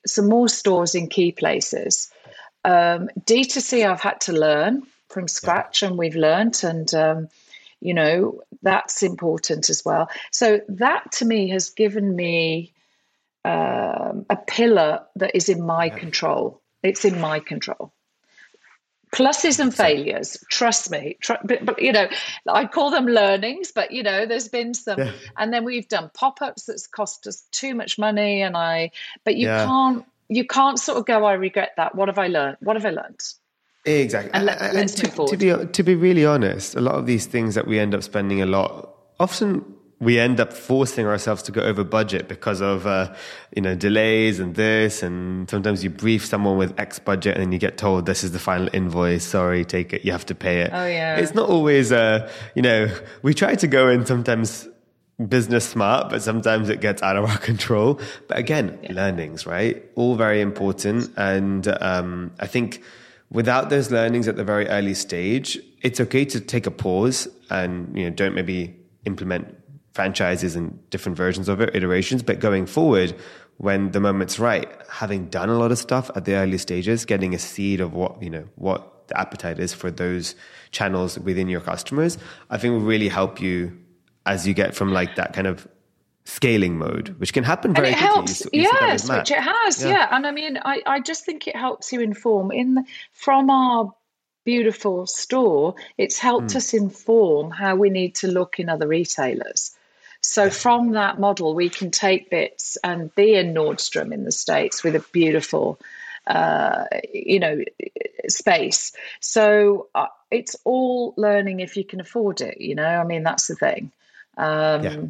some more stores in key places. Um, D2C, I've had to learn from scratch, and we've learned, and um, you know that's important as well. So that to me has given me um, a pillar that is in my control. It's in my control. Pluses and failures, trust me. Tr- but, but you know, I call them learnings. But you know, there's been some, Yeah. and then we've done pop-ups that's cost us too much money, and I. But you Yeah. can't, you can't sort of go. I regret that. What have I learned? What have I learned? Exactly. And let- and move to, to be to be really honest, a lot of these things that we end up spending a lot, often we end up forcing ourselves to go over budget because of uh, you know delays and this, and sometimes you brief someone with X budget and then you get told this is the final invoice. Sorry, take it. You have to pay it. Oh, yeah. It's not always. Uh, you know, we try to go in sometimes business smart, but sometimes it gets out of our control. But again, learnings, right? All very important. And um, I think without those learnings at the very early stage, it's okay to take a pause and you know don't maybe implement franchises and different versions of it, iterations. But going forward, when the moment's right, having done a lot of stuff at the early stages, getting a seed of what you know what the appetite is for those channels within your customers, I think will really help you as you get from like that kind of scaling mode, which can happen very and it quickly. You helps you with yes which it has Yeah. yeah. and i mean I, I just think it helps you inform in the, from our beautiful store it's helped Hmm. us inform how we need to look in other retailers so from that model we can take bits and be in nordstrom in the states with a beautiful uh, you know space so uh, it's all learning if you can afford it you know i mean that's the thing um, Yeah.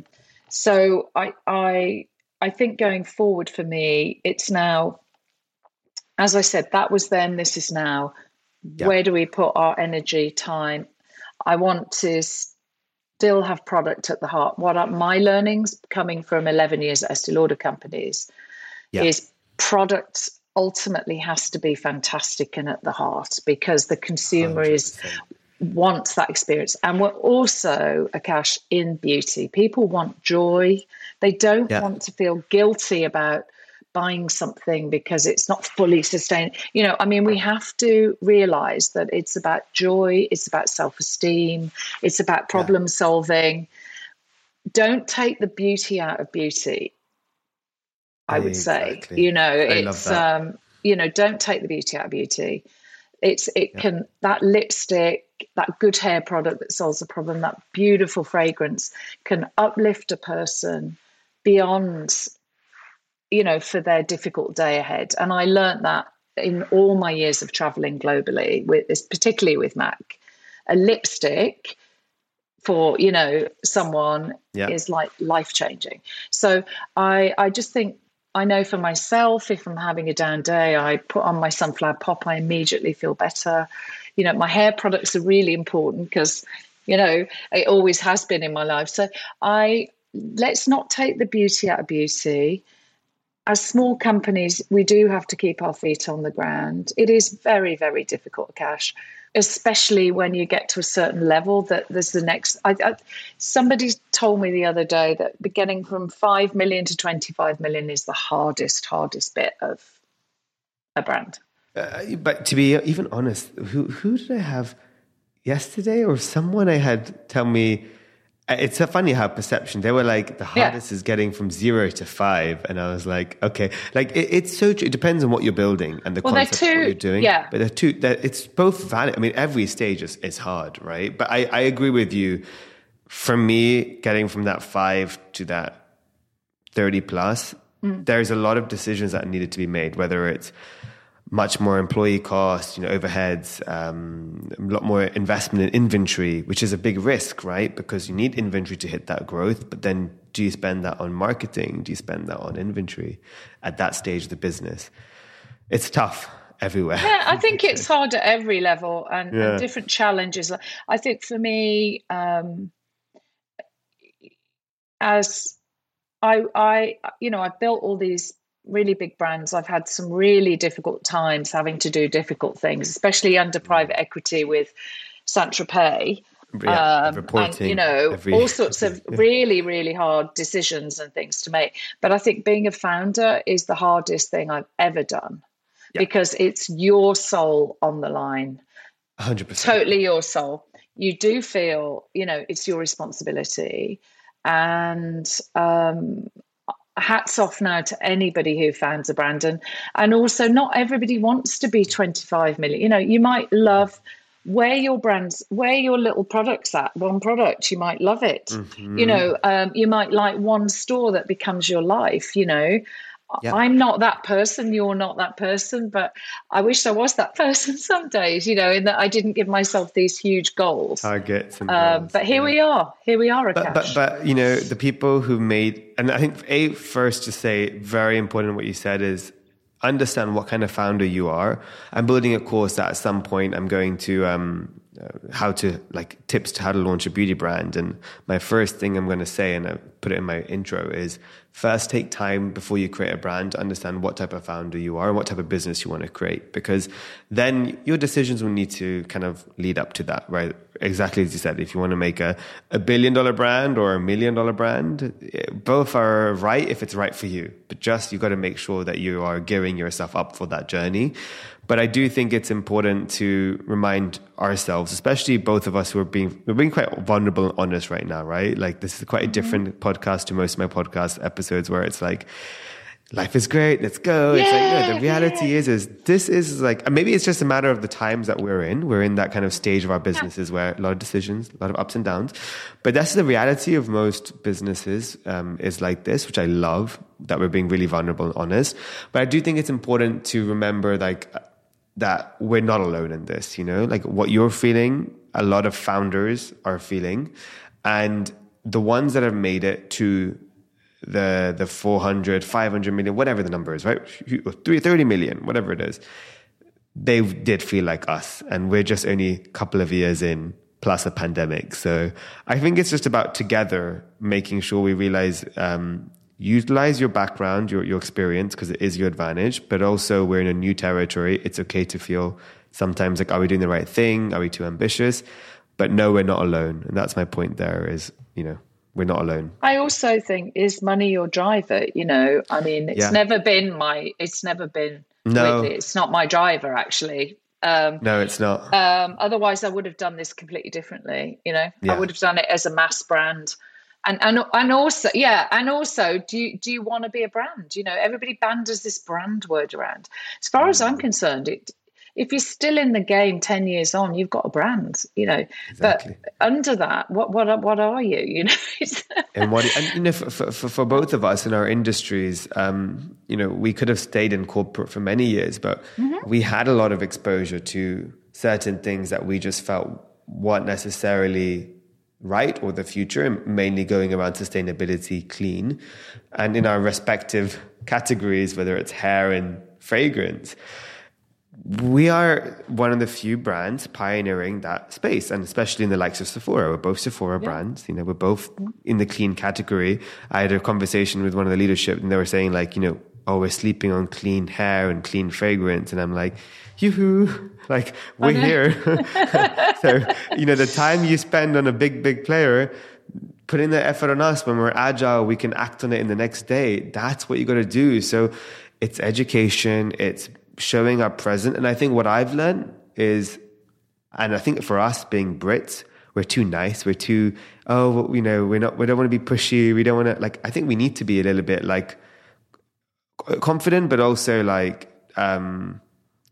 so I I I think going forward for me, it's now, as I said, that was then, this is now. Yeah. Where do we put our energy, time? I want to still have product at the heart. What are my learnings coming from 11 years at Estee Lauder companies Yeah. is product ultimately has to be fantastic and at the heart because the consumer is 100%. wants that experience. And we're also, Akash, in beauty. People want joy. They don't Yeah. want to feel guilty about buying something because it's not fully sustained. You know, I mean, we have to realize that it's about joy, it's about self esteem, it's about problem solving. Don't take the beauty out of beauty. I would say, you know, I it's um, you know, don't take the beauty out of beauty. It's it can that lipstick, that good hair product that solves the problem, that beautiful fragrance can uplift a person beyond, you know, for their difficult day ahead. And I learned that in all my years of traveling globally, with particularly with Mac, a lipstick for you know someone Yeah. is like life changing. So I I just think I know for myself, if I'm having a down day, I put on my sunflower pop, I immediately feel better. You know, my hair products are really important because, you know, it always has been in my life. So I let's not take the beauty out of beauty. As small companies, we do have to keep our feet on the ground. It is very, very difficult, cash, especially when you get to a certain level. That there's the next. I, I, somebody told me the other day that getting from five million to twenty-five million is the hardest, hardest bit of a brand. Uh, but to be even honest, who who did I have yesterday or someone I had tell me? Uh, It's so funny how perception. They were like the Yeah. hardest is getting from zero to five, and I was like, okay, like it, it's so. true. It depends on what you're building and the Well, concept of what you're doing. yeah. but they're two. They're, it's both valid. I mean, every stage is is hard, right? But I I agree with you. For me, getting from that five to that 30 plus, Mm. there's a lot of decisions that needed to be made, whether it's much more employee costs, you know, overheads, um, a lot more investment in inventory, which is a big risk, right? Because you need inventory to hit that growth. But then do you spend that on marketing? Do you spend that on inventory at that stage of the business? It's tough everywhere. Yeah, I think it's hard at every level and, and different challenges. I think for me, um, as I, I, you know, I've built all these really big brands. I've had some really difficult times having to do difficult things, especially under private equity with Saint Tropez. Yeah, Um, reporting and you know every- all sorts of really really hard decisions and things to make but i think being a founder is the hardest thing i've ever done because it's your soul on the line 100%. totally your soul you do feel you know it's your responsibility and um hats off now to anybody who founds a brand and and also not everybody wants to be 25 million. You know you might love where your brands where your little products at one product you might love it. You know um, you might like one store that becomes your life you know Yeah. i'm not that person you're not that person but i wish i was that person some days you know in that i didn't give myself these huge goals targets and um, goals, but here yeah. we are here we are but, but but you know the people who made and i think a first to say very important what you said is understand what kind of founder you are i'm building a course that at some point i'm going to um how to like tips to how to launch a beauty brand. And my first thing i'm going to say and i put it in my intro is first take time before you create a brand to understand what type of founder you are and what type of business you want to create because then your decisions will need to kind of lead up to that right? Exactly as you said if you want to make a, a billion dollar brand or a million dollar brand both are right if it's right for you but just you got to make sure that you are gearing yourself up for that journey but I do think it's important to remind ourselves, especially both of us who are being we're being quite vulnerable and honest right now, right? Like this is quite a different podcast to most of my podcast episodes where it's like life is great, let's go. it's like no, the reality is is this is like maybe it's just a matter of the times that we're in. We're in that kind of stage of our businesses where a lot of decisions, a lot of ups and downs. But that's the reality of most businesses um, is like this, which I love that we're being really vulnerable and honest. But I do think it's important to remember like that we're not alone in this, you know, like what you're feeling, a lot of founders are feeling. And the ones that have made it to the the 400, 500 million, whatever the number is, right? 30 million, whatever it is, they did feel like us. And we're just only a couple of years in plus a pandemic. So I think it's just about together making sure we realize um, utilize your background, your, your experience, because it is your advantage, but also we're in a new territory. It's okay to feel sometimes like, are we doing the right thing? Are we too ambitious? But no, we're not alone. And that's my point there is, you know, we're not alone. I also think is money your driver. You know, I mean, it's Yeah. never been my. It's never been. No. with- it's not my driver actually. Um, No, it's not. um, otherwise, I would have done this completely differently. You know, Yeah. I would have done it as a mass brand, and and and also, yeah, and also, do you do you want to be a brand? You know, everybody banders this brand word around. As far as Mm. I'm concerned, it. If you're still in the game ten years on, you've got a brand, you know. Exactly. But under that, what what what are you? You know, and what and you know for, for, for both of us in our industries um you know we could have stayed in corporate for many years but we had a lot of exposure to certain things that we just felt weren't necessarily right or the future mainly going around sustainability clean and in our respective categories whether it's hair and fragrance we are one of the few brands pioneering that space, and especially in the likes of Sephora. We're both Sephora brands. You know, we're both in the clean category. I had a conversation with one of the leadership, and they were saying, like, you know, oh, we're sleeping on clean hair and clean fragrance. And I'm like, yoo-hoo, like we're here. so, you know, the time you spend on a big, big player, putting the effort on us when we're agile, we can act on it in the next day. That's what you got to do. So it's education. It's showing up present. And I think what I've learned is, and I think for us being Brits, we're too nice. We're too, oh, you know, we're not, we don't want to be pushy. We don't want to, like, I think we need to be a little bit like confident, but also like, um,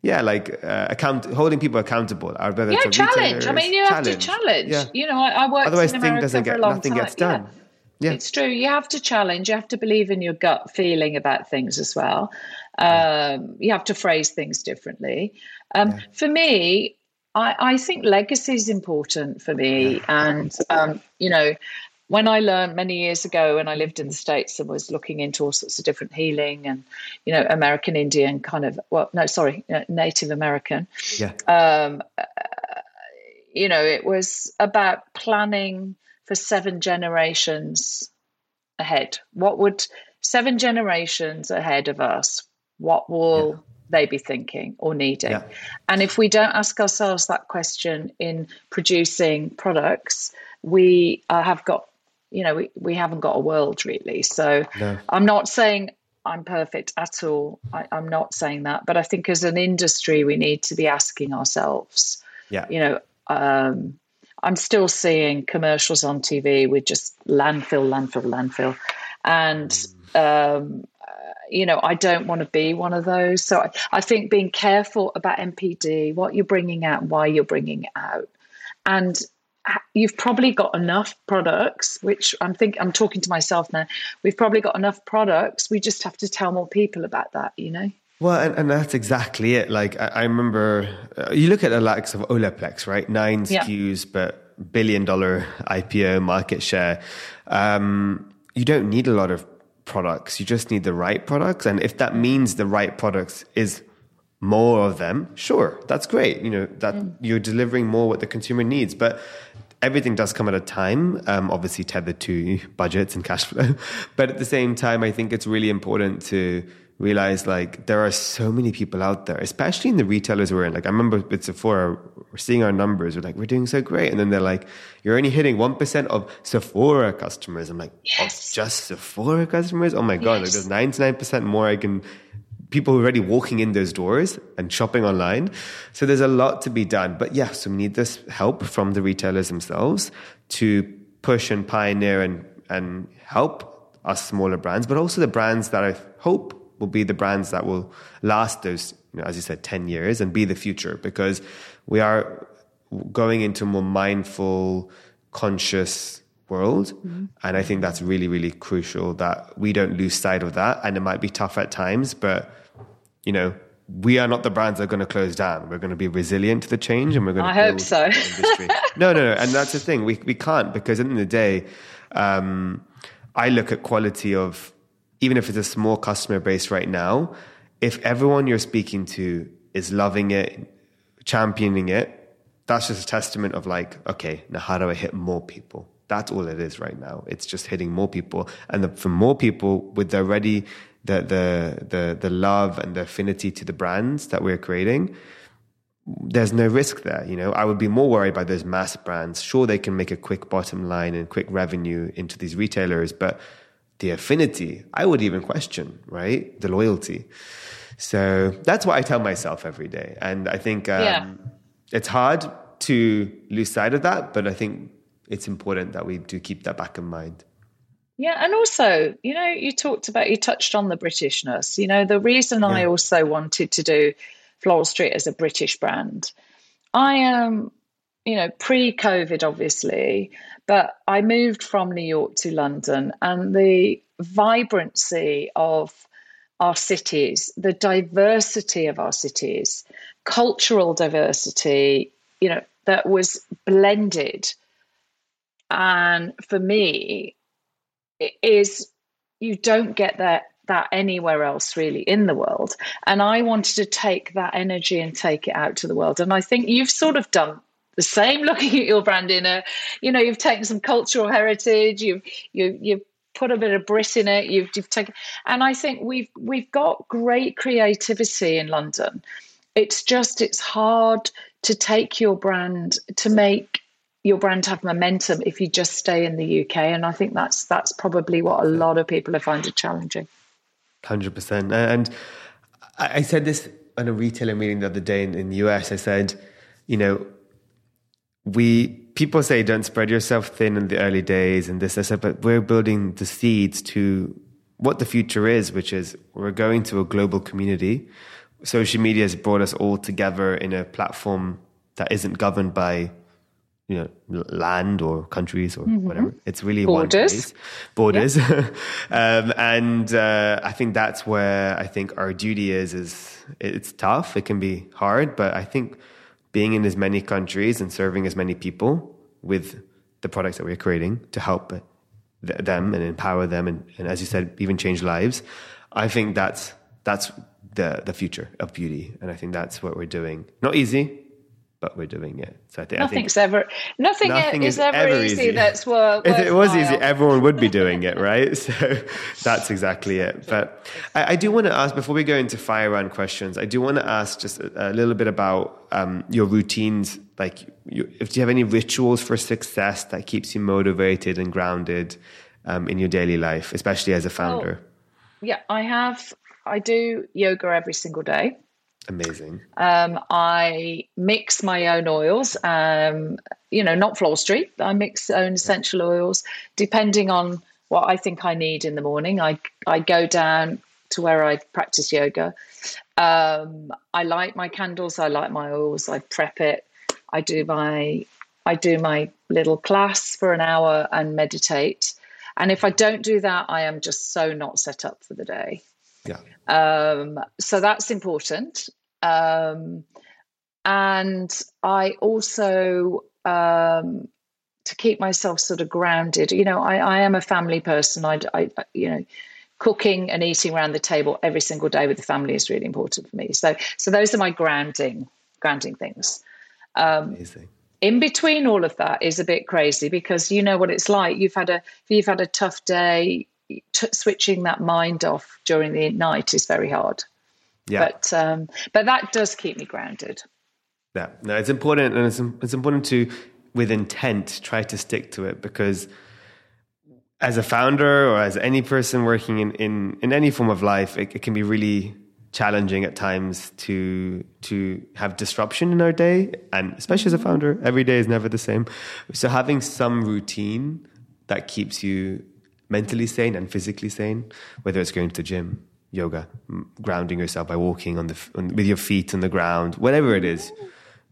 yeah, like uh, account holding people accountable. I'd rather yeah, challenge. I mean, you challenge. have to challenge. Yeah. You know, I, I worked Otherwise, in America doesn't get, a long nothing time. gets done. Yeah. yeah. it's true. You have to challenge. You have to believe in your gut feeling about things as well. Um, you have to phrase things differently. Um, yeah. For me, I, I, think legacy is important for me, and um, you know, when I learned many years ago when I lived in the States and was looking into all sorts of different healing and, you know, American Indian kind of, well, no, sorry, uh, Native American. Yeah. Um, uh, you know, it was about planning for seven generations ahead. What would seven generations ahead of us, what will yeah. they be thinking or needing? Yeah. And if we don't ask ourselves that question in producing products, we uh, have got you know, we, we haven't got a world really. So no. I'm not saying I'm perfect at all. I, am not saying that. But I think as an industry, we need to be asking ourselves, yeah. you know, um, I'm still seeing commercials on TV with just landfill, landfill, landfill. And, mm. um, you know, I don't want to be one of those. So I, I think being careful about NPD, what you're bringing out, why you're bringing it out. And you've probably got enough products which i'm think i'm talking to myself now we've probably got enough products we just have to tell more people about that you know well, and, and that's exactly it. Like I, I remember, uh, you look at the likes of Olaplex, right? Nine SKUs, yeah. but billion dollar IPO market share. Um, you don't need a lot of products. You just need the right products, and if that means the right products is more of them, sure, that's great. You know that mm. you're delivering more what the consumer needs, but everything does come at a time, um, obviously tethered to budgets and cash flow. But at the same time, I think it's really important to realize like there are so many people out there, especially in the retailers we're in. Like I remember with Sephora, we're seeing our numbers, we're like, we're doing so great. And then they're like, you're only hitting 1% of Sephora customers. I'm like, yes. oh, just Sephora customers? Oh my God, yes. like there's 99% more I can people already walking in those doors and shopping online. So there's a lot to be done. But yes, we need this help from the retailers themselves to push and pioneer and, and help us smaller brands, but also the brands that I hope will be the brands that will last those, you know, as you said, 10 years and be the future because we are going into more mindful, conscious world. Mm-hmm. And I think that's really, really crucial that we don't lose sight of that. And it might be tough at times, but you know, we are not the brands that are going to close down. We're going to be resilient to the change and we're going to I hope so. no, no, no. And that's the thing. We, we can't because at the end of the day, um, I look at quality of, even if it's a small customer base right now, if everyone you're speaking to is loving it, championing it, that's just a testament of like, okay, now how do I hit more people? That's all it is right now. It's just hitting more people. And the, for more people with the ready, the, the, the, the love and the affinity to the brands that we're creating, there's no risk there. You know, I would be more worried by those mass brands. Sure, they can make a quick bottom line and quick revenue into these retailers, but the affinity, I would even question, right? The loyalty. So that's what I tell myself every day. And I think um, yeah. it's hard to lose sight of that, but I think it's important that we do keep that back in mind. Yeah, and also, you know, you talked about, you touched on the Britishness. You know, the reason yeah. I also wanted to do Floral Street as a British brand, I am, you know, pre COVID, obviously, but I moved from New York to London, and the vibrancy of our cities, the diversity of our cities, cultural diversity, you know, that was blended and for me is you don't get that that anywhere else really in the world and i wanted to take that energy and take it out to the world and i think you've sort of done the same looking at your brand in a you know you've taken some cultural heritage you've you, you've put a bit of Brit in it. You've, you've taken, and I think we've we've got great creativity in London. It's just it's hard to take your brand to make your brand have momentum if you just stay in the UK. And I think that's that's probably what a lot of people are finding challenging. Hundred percent. And I said this on a retailer meeting the other day in, in the US. I said, you know, we people say don't spread yourself thin in the early days and this, this, but we're building the seeds to what the future is, which is we're going to a global community. Social media has brought us all together in a platform that isn't governed by you know land or countries or mm-hmm. whatever it's really borders. one place borders yeah. um, and uh, i think that's where i think our duty is is it's tough it can be hard but i think being in as many countries and serving as many people with the products that we're creating to help them and empower them and, and as you said even change lives i think that's that's the the future of beauty and i think that's what we're doing not easy but we're doing it. So I, th- nothing's I think ever nothing, nothing is, is, ever, ever easy, easy. That's what if it was easy, everyone would be doing it, right? So that's exactly it. But I, I, do want to ask before we go into fire round questions. I do want to ask just a, a little bit about um, your routines. Like, you, if you have any rituals for success that keeps you motivated and grounded um, in your daily life, especially as a founder. Oh, yeah, I have. I do yoga every single day. Amazing. Um, I mix my own oils. Um, you know, not Floral Street. I mix own essential oils depending on what I think I need in the morning. I I go down to where I practice yoga. Um, I light my candles. I light my oils. I prep it. I do my I do my little class for an hour and meditate. And if I don't do that, I am just so not set up for the day. Yeah. Um, so that's important. Um, and I also, um, to keep myself sort of grounded, you know, I, I am a family person. I, I, you know, cooking and eating around the table every single day with the family is really important for me. So, so those are my grounding, grounding things. Um, Amazing. In between all of that is a bit crazy because you know what it's like. You've had a you've had a tough day t- switching that mind off during the night is very hard. Yeah. But um, but that does keep me grounded. Yeah. No, it's important, and it's it's important to, with intent, try to stick to it because as a founder or as any person working in in, in any form of life, it, it can be really challenging at times to to have disruption in our day and especially as a founder every day is never the same so having some routine that keeps you mentally sane and physically sane, whether it's going to the gym, yoga, grounding yourself by walking on the on, with your feet on the ground, whatever it is.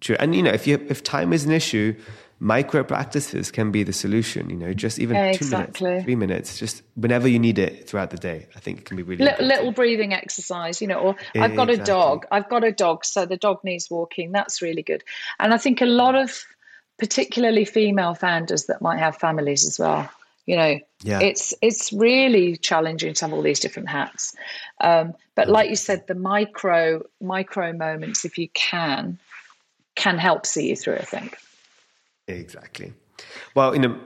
True. And you know, if you if time is an issue, micro practices can be the solution. You know, just even exactly. two minutes, three minutes, just whenever you need it throughout the day. I think it can be really little, little breathing exercise. You know, or I've got a dog. I've got a dog, so the dog needs walking. That's really good. And I think a lot of particularly female founders that might have families as well you know yeah. it's it's really challenging to have all these different hats. Um, but like you said the micro micro moments if you can can help see you through i think. Exactly. Well you know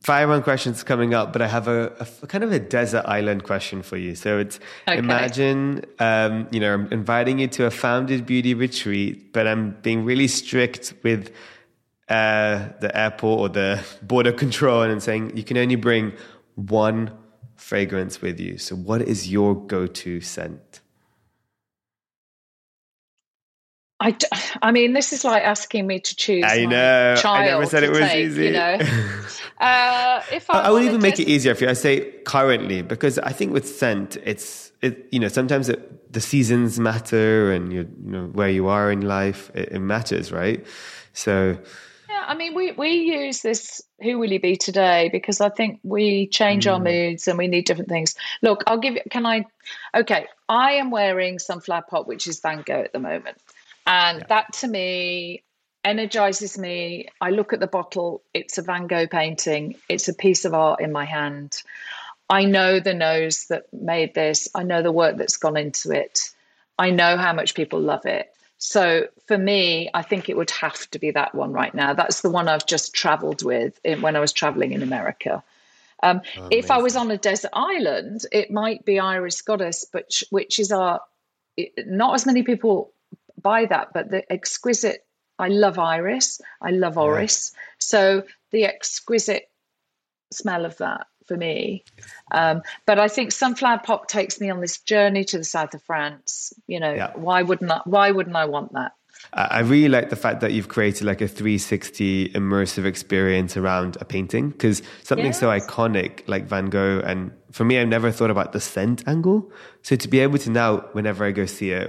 fire one questions coming up but i have a, a, kind of a desert island question for you. So it's okay. imagine um, you know i'm inviting you to a founded beauty retreat but i'm being really strict with uh, the airport or the border control and saying you can only bring one fragrance with you. So, what is your go to scent? I, I mean, this is like asking me to choose. I know. I never said it was take, easy. You know, uh, if I, I would even make it easier for you. I say currently because I think with scent, it's it. You know, sometimes it, the seasons matter and you, you know where you are in life. It, it matters, right? So I mean, we we use this "Who Will You Be Today" because I think we change mm. our moods and we need different things. Look, I'll give you. Can I? Okay, I am wearing Sunflower Pop, which is Van Gogh at the moment, and yeah. that to me energizes me. I look at the bottle; it's a Van Gogh painting. It's a piece of art in my hand. I know the nose that made this. I know the work that's gone into it. I know how much people love it. So for me, I think it would have to be that one right now. That's the one I've just traveled with when I was traveling in America. Um, if I was on a desert island, it might be Iris Goddess, but sh- which is our it- not as many people buy that, but the exquisite. I love Iris. I love Orris. So the exquisite smell of that for me. Um, but I think Sunflower Pop takes me on this journey to the south of France. You know, Yeah. why wouldn't I, why wouldn't I want that? I I really like the fact that you've created like a 360 immersive experience around a painting because something so iconic like Van Gogh. And for me, I've never thought about the scent angle. So to be able to now, whenever I go see it,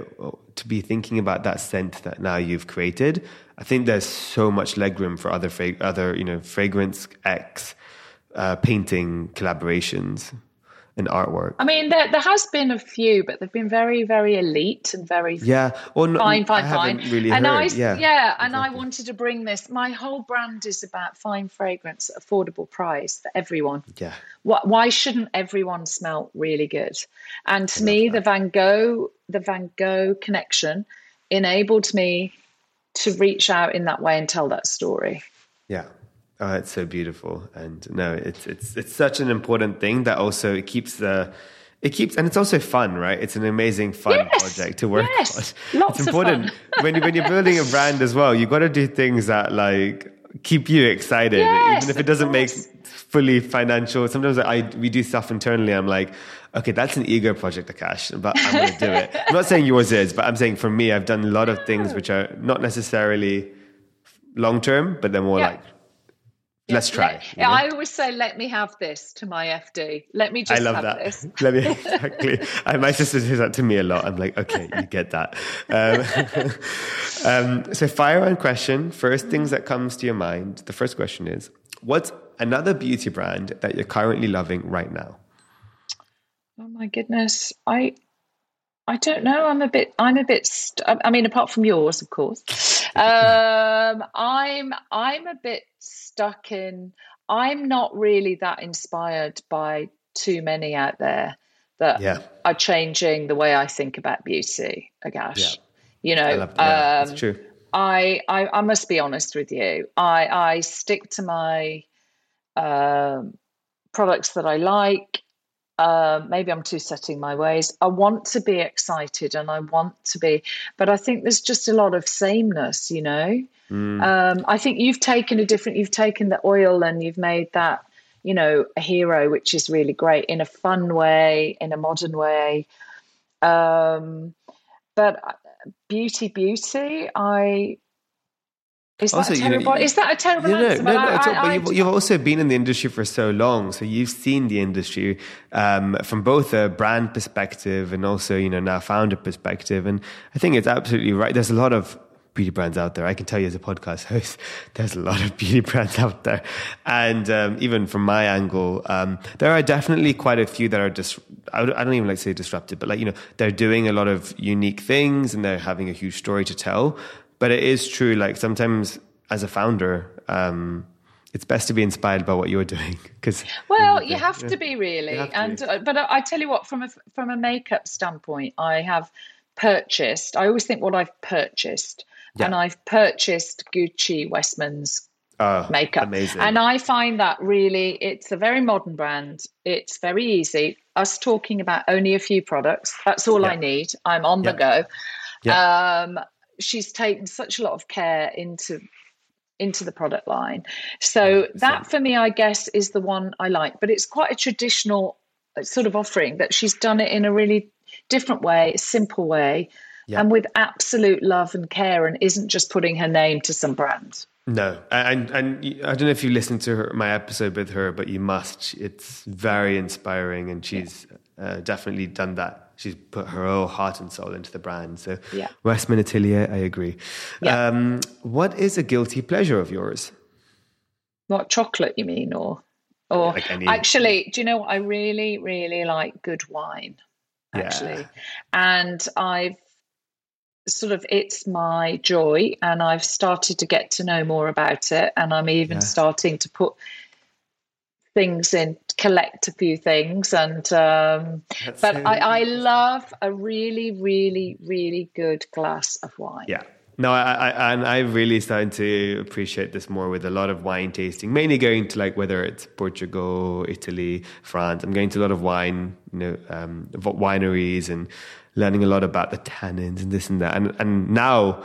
to be thinking about that scent that now you've created, I think there's so much legroom for other, fra- other you know, fragrance X uh, painting collaborations and artwork. I mean, there, there has been a few, but they've been very, very elite and very Yeah, or not, fine, fine, I fine. really and heard. I, yeah, and I wanted to bring this. My whole brand is about fine fragrance at affordable price for everyone. yeah. Why, why shouldn't everyone smell really good? And to me, the Van Gogh, the Van Gogh connection enabled me to reach out in that way and tell that story. Yeah. Oh, it's so beautiful. And no, it's it's it's such an important thing that also it keeps the it keeps and it's also fun, right? It's an amazing fun Yes, project to work yes, on. lots it's of important when you when you're building a brand as well, you've gotta do things that like keep you excited. Yes, even if it doesn't make fully financial. Sometimes I we do stuff internally, I'm like, okay, that's an ego project, Akash, but I'm gonna do it. I'm not saying yours is, but I'm saying for me, I've done a lot of things which are not necessarily long term, but they're more Yeah. like let's try. Let- you know? I always say, "Let me have this" to my FD. Let me just I love have that. this. Let me exactly. I, my sister says that to me a lot. I'm like, okay, you get that. Um, um, so, fire round question. First things that comes to your mind. The first question is, what's another beauty brand that you're currently loving right now? Oh my goodness, I I don't know. I'm a bit. I'm a bit. St- I mean, apart from yours, of course. Um, I'm. I'm a bit stuck in. I'm not really that inspired by too many out there that Yeah. are changing the way I think about beauty. Akash, Yeah. you know. I love that. um, That's true. I, I I must be honest with you. I I stick to my um, products that I like. Uh, maybe I'm too setting my ways. I want to be excited and I want to be, but I think there's just a lot of sameness, you know. Um, I think you've taken a different. You've taken the oil and you've made that, you know, a hero, which is really great in a fun way, in a modern way. Um, but uh, beauty, beauty, I. Is that Also, a you know, terrible? you- is that a terrible no, answer? no, no, I- all- I- but you've, you've also been in the industry for so long, so you've seen the industry um, from both a brand perspective and also, you know, now founder perspective. And I think it's absolutely right. There's a lot of beauty brands out there. I can tell you as a podcast host, there's a lot of beauty brands out there. And um, even from my angle, um, there are definitely quite a few that are just, I don't I don't even like to say disruptive, but like, you know, they're doing a lot of unique things and they're having a huge story to tell. But it is true, like sometimes as a founder, um, it's best to be inspired by what you're doing because Well, you have to be really, to and be. uh, but I, I tell you what, from a from a makeup standpoint, I have purchased. I always think what I've purchased, Yeah. and I've purchased Gucci Westman's oh, makeup, amazing. and I find that really, it's a very modern brand. It's very easy. Us talking about only a few products. That's all I need. I'm on the go. Yeah. Um, she's taken such a lot of care into into the product line. So that for me, I guess, is the one I like. But it's quite a traditional uh, sort of offering that she's done it in a really different way, simple way, Yeah. and with absolute love and care, and isn't just putting her name to some brand. No, and and I don't know if you listened to her, my episode with her, but you must. It's very inspiring, and she's uh, definitely done that. She's put her whole heart and soul into the brand. So, Yeah. Westman Atelier, I agree. Yeah. Um, what is a guilty pleasure of yours? What chocolate you mean, or or Like any- actually, do you know what I really, really like? Good wine, Yeah. actually, and I've sort of it's my joy, and I've started to get to know more about it, and I'm even Yeah. starting to put things in, collect a few things, and um, but I, I love a really, really, really good glass of wine. Yeah, No, I, I and I really starting to appreciate this more with a lot of wine tasting. Mainly going to like whether it's Portugal, Italy, France. I'm going to a lot of wine, you know, um, wineries and learning a lot about the tannins and this and that. And and now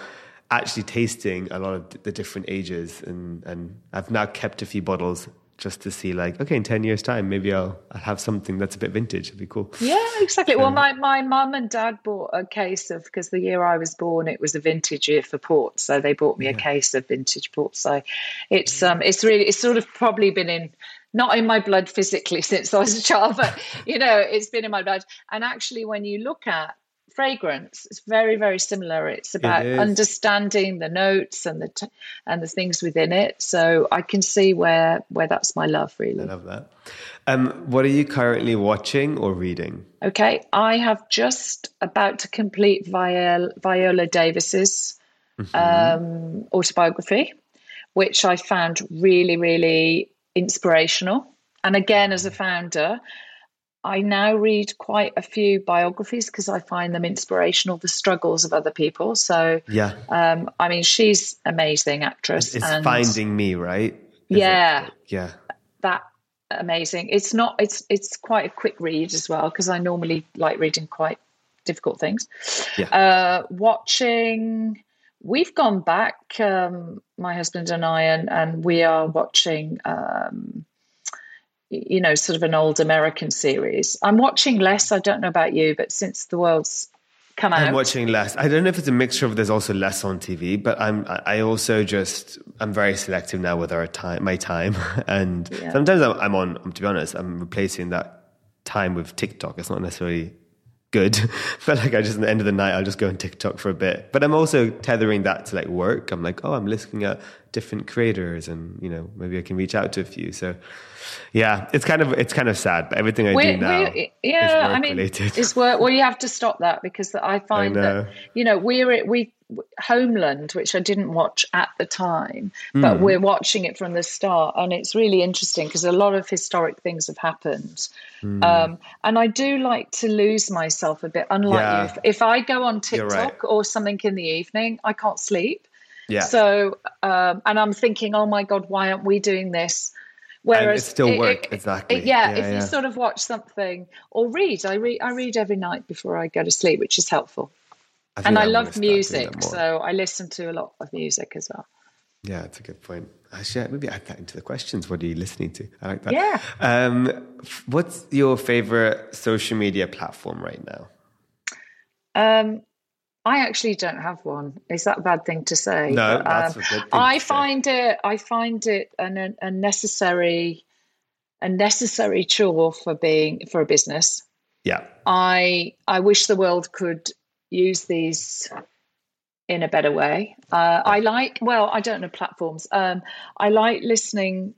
actually tasting a lot of the different ages and and I've now kept a few bottles just to see like okay in 10 years time maybe I'll, I'll have something that's a bit vintage. It'd be cool. Yeah exactly. Well my my mum and dad bought a case of because the year I was born it was a vintage year for port so they bought me yeah. a case of vintage port so it's um it's really it's sort of probably been in not in my blood physically since I was a child but you know it's been in my blood. And actually when you look at fragrance it's very very similar. It's about it understanding the notes and the t- and the things within it. So i can see where where that's my love really. I love that. Um what are you currently watching or reading? Okay i have just about to complete viola, viola davis's mm-hmm. um, autobiography which i found really really inspirational. And again as a founder I now read quite a few biographies because I find them inspirational, the struggles of other people. So, yeah, um, I mean, she's amazing actress. It's and, Finding Me, right? Is yeah, it? yeah, that amazing. It's not. It's it's quite a quick read as well because I normally like reading quite difficult things. Yeah. Uh, watching. We've gone back, um, my husband and I, and, and we are watching um, you know, sort of an old American series. I'm watching less. I don't know about you, but since the world's come out, I'm watching less. I don't know if it's a mixture of there's also less on TV, but I'm I also just I'm very selective now with our time, my time, and yeah. sometimes I'm, I'm on. To be honest, I'm replacing that time with TikTok. It's not necessarily good. but like I just at the end of the night I'll just go on TikTok for a bit. But I'm also tethering that to like work. I'm like, oh, I'm looking at different creators and you know, maybe I can reach out to a few. So yeah, it's kind of it's kind of sad, but everything I we're, do now, yeah, I mean, related. it's work. Well, you have to stop that because I find I that you know we're we Homeland, which I didn't watch at the time, but mm. we're watching it from the start, and it's really interesting because a lot of historic things have happened. Mm. Um, and I do like to lose myself a bit. Unlike yeah. you, if, if, I go on TikTok right. or something in the evening, I can't sleep. Yeah. So, um, and I'm thinking, oh my god, why aren't we doing this? Whereas it still work it, exactly. It, yeah, yeah, if yeah. you sort of watch something or read, I read I read every night before I go to sleep, which is helpful. I and I love music, so I listen to a lot of music as well. Yeah, that's a good point. Actually, maybe add that into the questions. What are you listening to? I like that. Yeah. Um, what's your favorite social media platform right now? Um, I actually don't have one. Is that a bad thing to say? No, but, that's um, a good thing. I find it. I find it an, a necessary, a necessary chore for being for a business. Yeah. I I wish the world could use these in a better way. Uh, I like. Well, I don't know platforms. Um, I like listening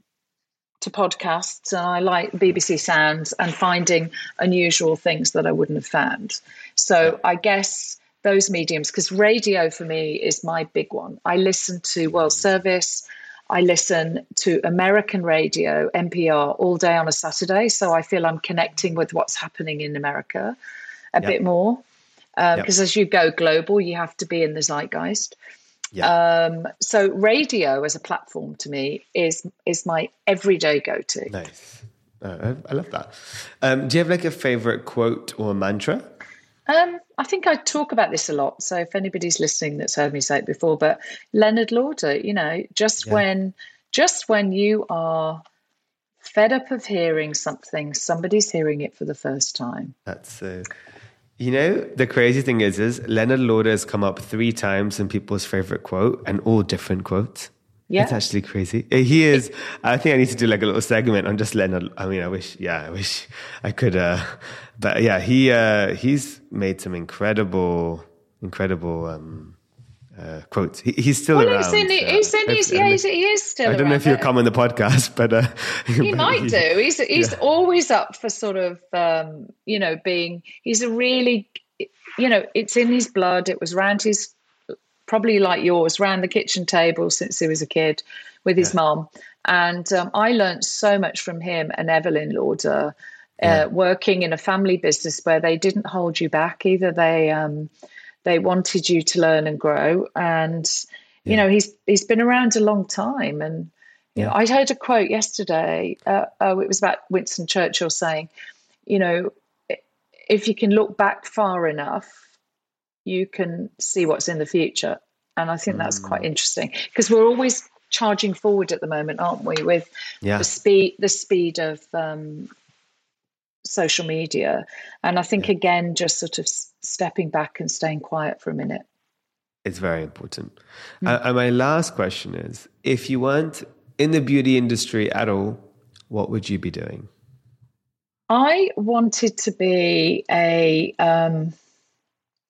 to podcasts and I like BBC Sounds and finding unusual things that I wouldn't have found. So I guess those mediums because radio for me is my big one. I listen to World Service. I listen to American radio, NPR, all day on a Saturday. So I feel I'm connecting with what's happening in America a yep. bit more. Because um, yep. as you go global, you have to be in the zeitgeist. Yep. Um, so radio as a platform to me is is my everyday go to. Nice. Uh, I love that. Um, do you have like a favorite quote or mantra? Um, I think I talk about this a lot. So if anybody's listening that's heard me say it before, but Leonard Lauder, you know, just yeah. when just when you are fed up of hearing something, somebody's hearing it for the first time. That's uh, you know, the crazy thing is, is Leonard Lauder has come up three times in people's favorite quote, and all different quotes. Yeah. It's actually crazy. Uh, he is. I think I need to do like a little segment on just Leonard. I mean, I wish, yeah, I wish I could. Uh, but yeah, he uh, he's made some incredible, incredible um, uh, quotes. He, he's still well, around. He's in, he's in yeah, he's, he is still. I don't know if he'll come on the podcast, but uh, he might do. He's he's yeah. always up for sort of um, you know being. He's a really, you know, it's in his blood. It was around his probably like yours, ran the kitchen table since he was a kid with his yeah. mom. And um, I learned so much from him and Evelyn Lauder, uh, yeah. working in a family business where they didn't hold you back either. They um, they wanted you to learn and grow. And you know, he's he's been around a long time. And you know, I heard a quote yesterday. Uh, oh, it was about Winston Churchill saying, you know, if you can look back far enough, you can see what's in the future. And I think that's quite interesting because we're always charging forward at the moment, aren't we? With Yeah. the speed, the speed of um, social media, and I think again, just sort of stepping back and staying quiet for a minute. It's very important. Uh, and my last question is if you weren't in the beauty industry at all, what would you be doing? I wanted to be a. Um,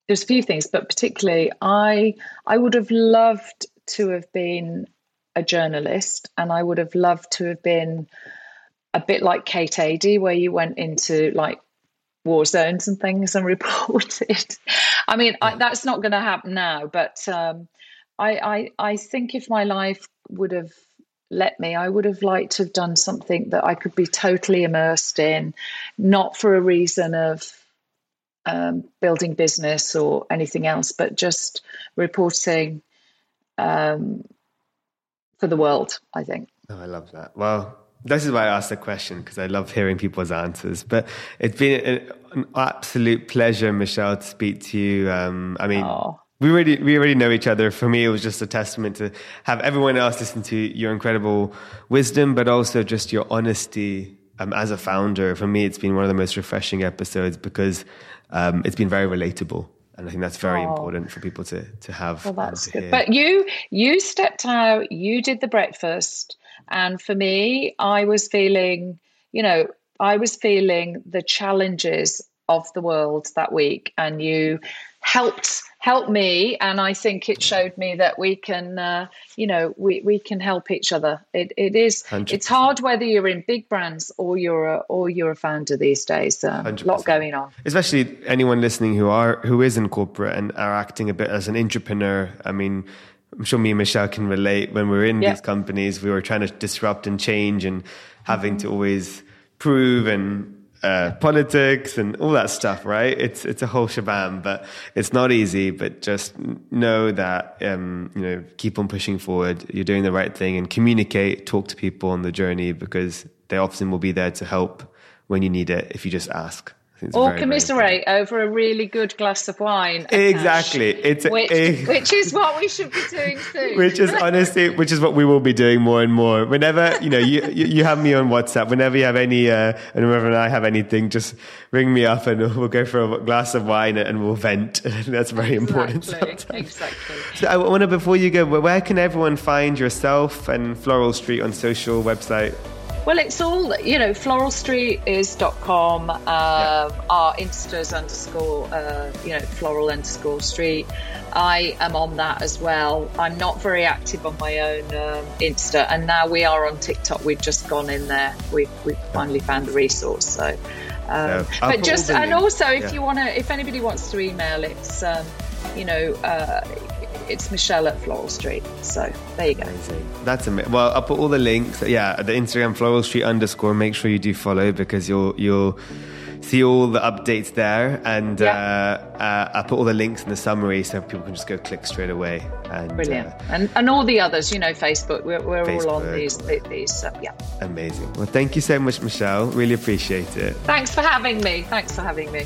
there's a few things, but particularly, I I would have loved to have been a journalist, and I would have loved to have been a bit like Kate Adie, where you went into like war zones and things and reported. I mean, I, that's not going to happen now, but um, I, I I think if my life would have let me, I would have liked to have done something that I could be totally immersed in, not for a reason of um, building business or anything else, but just reporting um, for the world. I think. Oh, I love that. Well, this is why I asked the question because I love hearing people's answers. But it's been an, an absolute pleasure, Michelle, to speak to you. Um, I mean, Oh. we already we already know each other. For me, it was just a testament to have everyone else listen to your incredible wisdom, but also just your honesty um, as a founder. For me, it's been one of the most refreshing episodes because um, it's been very relatable. And I think that's very Oh. important for people to to have. Well, that's to good. hear. But you you stepped out, you did the breakfast, and for me, I was feeling, you know, I was feeling the challenges of the world that week, and you helped help me, and I think it showed me that we can, uh, you know, we we can help each other. It it is it's 100%. hard whether you're in big brands or you're a or you're a founder these days. Um, a 100%. lot going on. especially anyone listening who are who is in corporate and are acting a bit as an entrepreneur. I mean, I'm sure me and Michelle can relate. When we were in Yeah. these companies, we were trying to disrupt and change, and having to always prove and uh, politics and all that stuff. Right? It's it's a whole shabam, but it's not easy. But just know that um, you know, keep on pushing forward. You're doing the right thing, and communicate. Talk to people on the journey because they often will be there to help when you need it if you just ask. It's Or very, very commiserate over a really good glass of wine. Exactly. It's a- which, a- which is what we should be doing soon. which is honestly which is what we will be doing more and more whenever you know you you, have me on whatsapp whenever you have any uh, and whenever i have anything just ring me up and we'll go for a glass of wine and we'll vent that's very important exactly, sometimes. exactly. so i want to before you go where can everyone find yourself and floral street on social website Well, it's all, you know, floralstreet.com. Um, Our Insta is underscore, uh, you know, floral underscore street. I am on that as well. I'm not very active on my own um, Insta, and now we are on TikTok. We've just gone in there. We've, we've finally found the resource. So, um, I'll but just, and also, if Yeah. you want to, if anybody wants to email, it's, um, you know, uh, it's Michelle at Floral Street. So there you go. Amazing. That's amazing. Well, I'll put all the links. Yeah, the Instagram floral street underscore. Make sure you do follow because you'll you'll see all the updates there, and Yeah. uh, uh, I'll put all the links in the summary so people can just go click straight away. And, Brilliant. uh, and and all the others, you know, Facebook, we're, we're all on these, these, so yeah. amazing. Well, thank you so much, Michelle. Really appreciate it. Thanks for having me. Thanks for having me.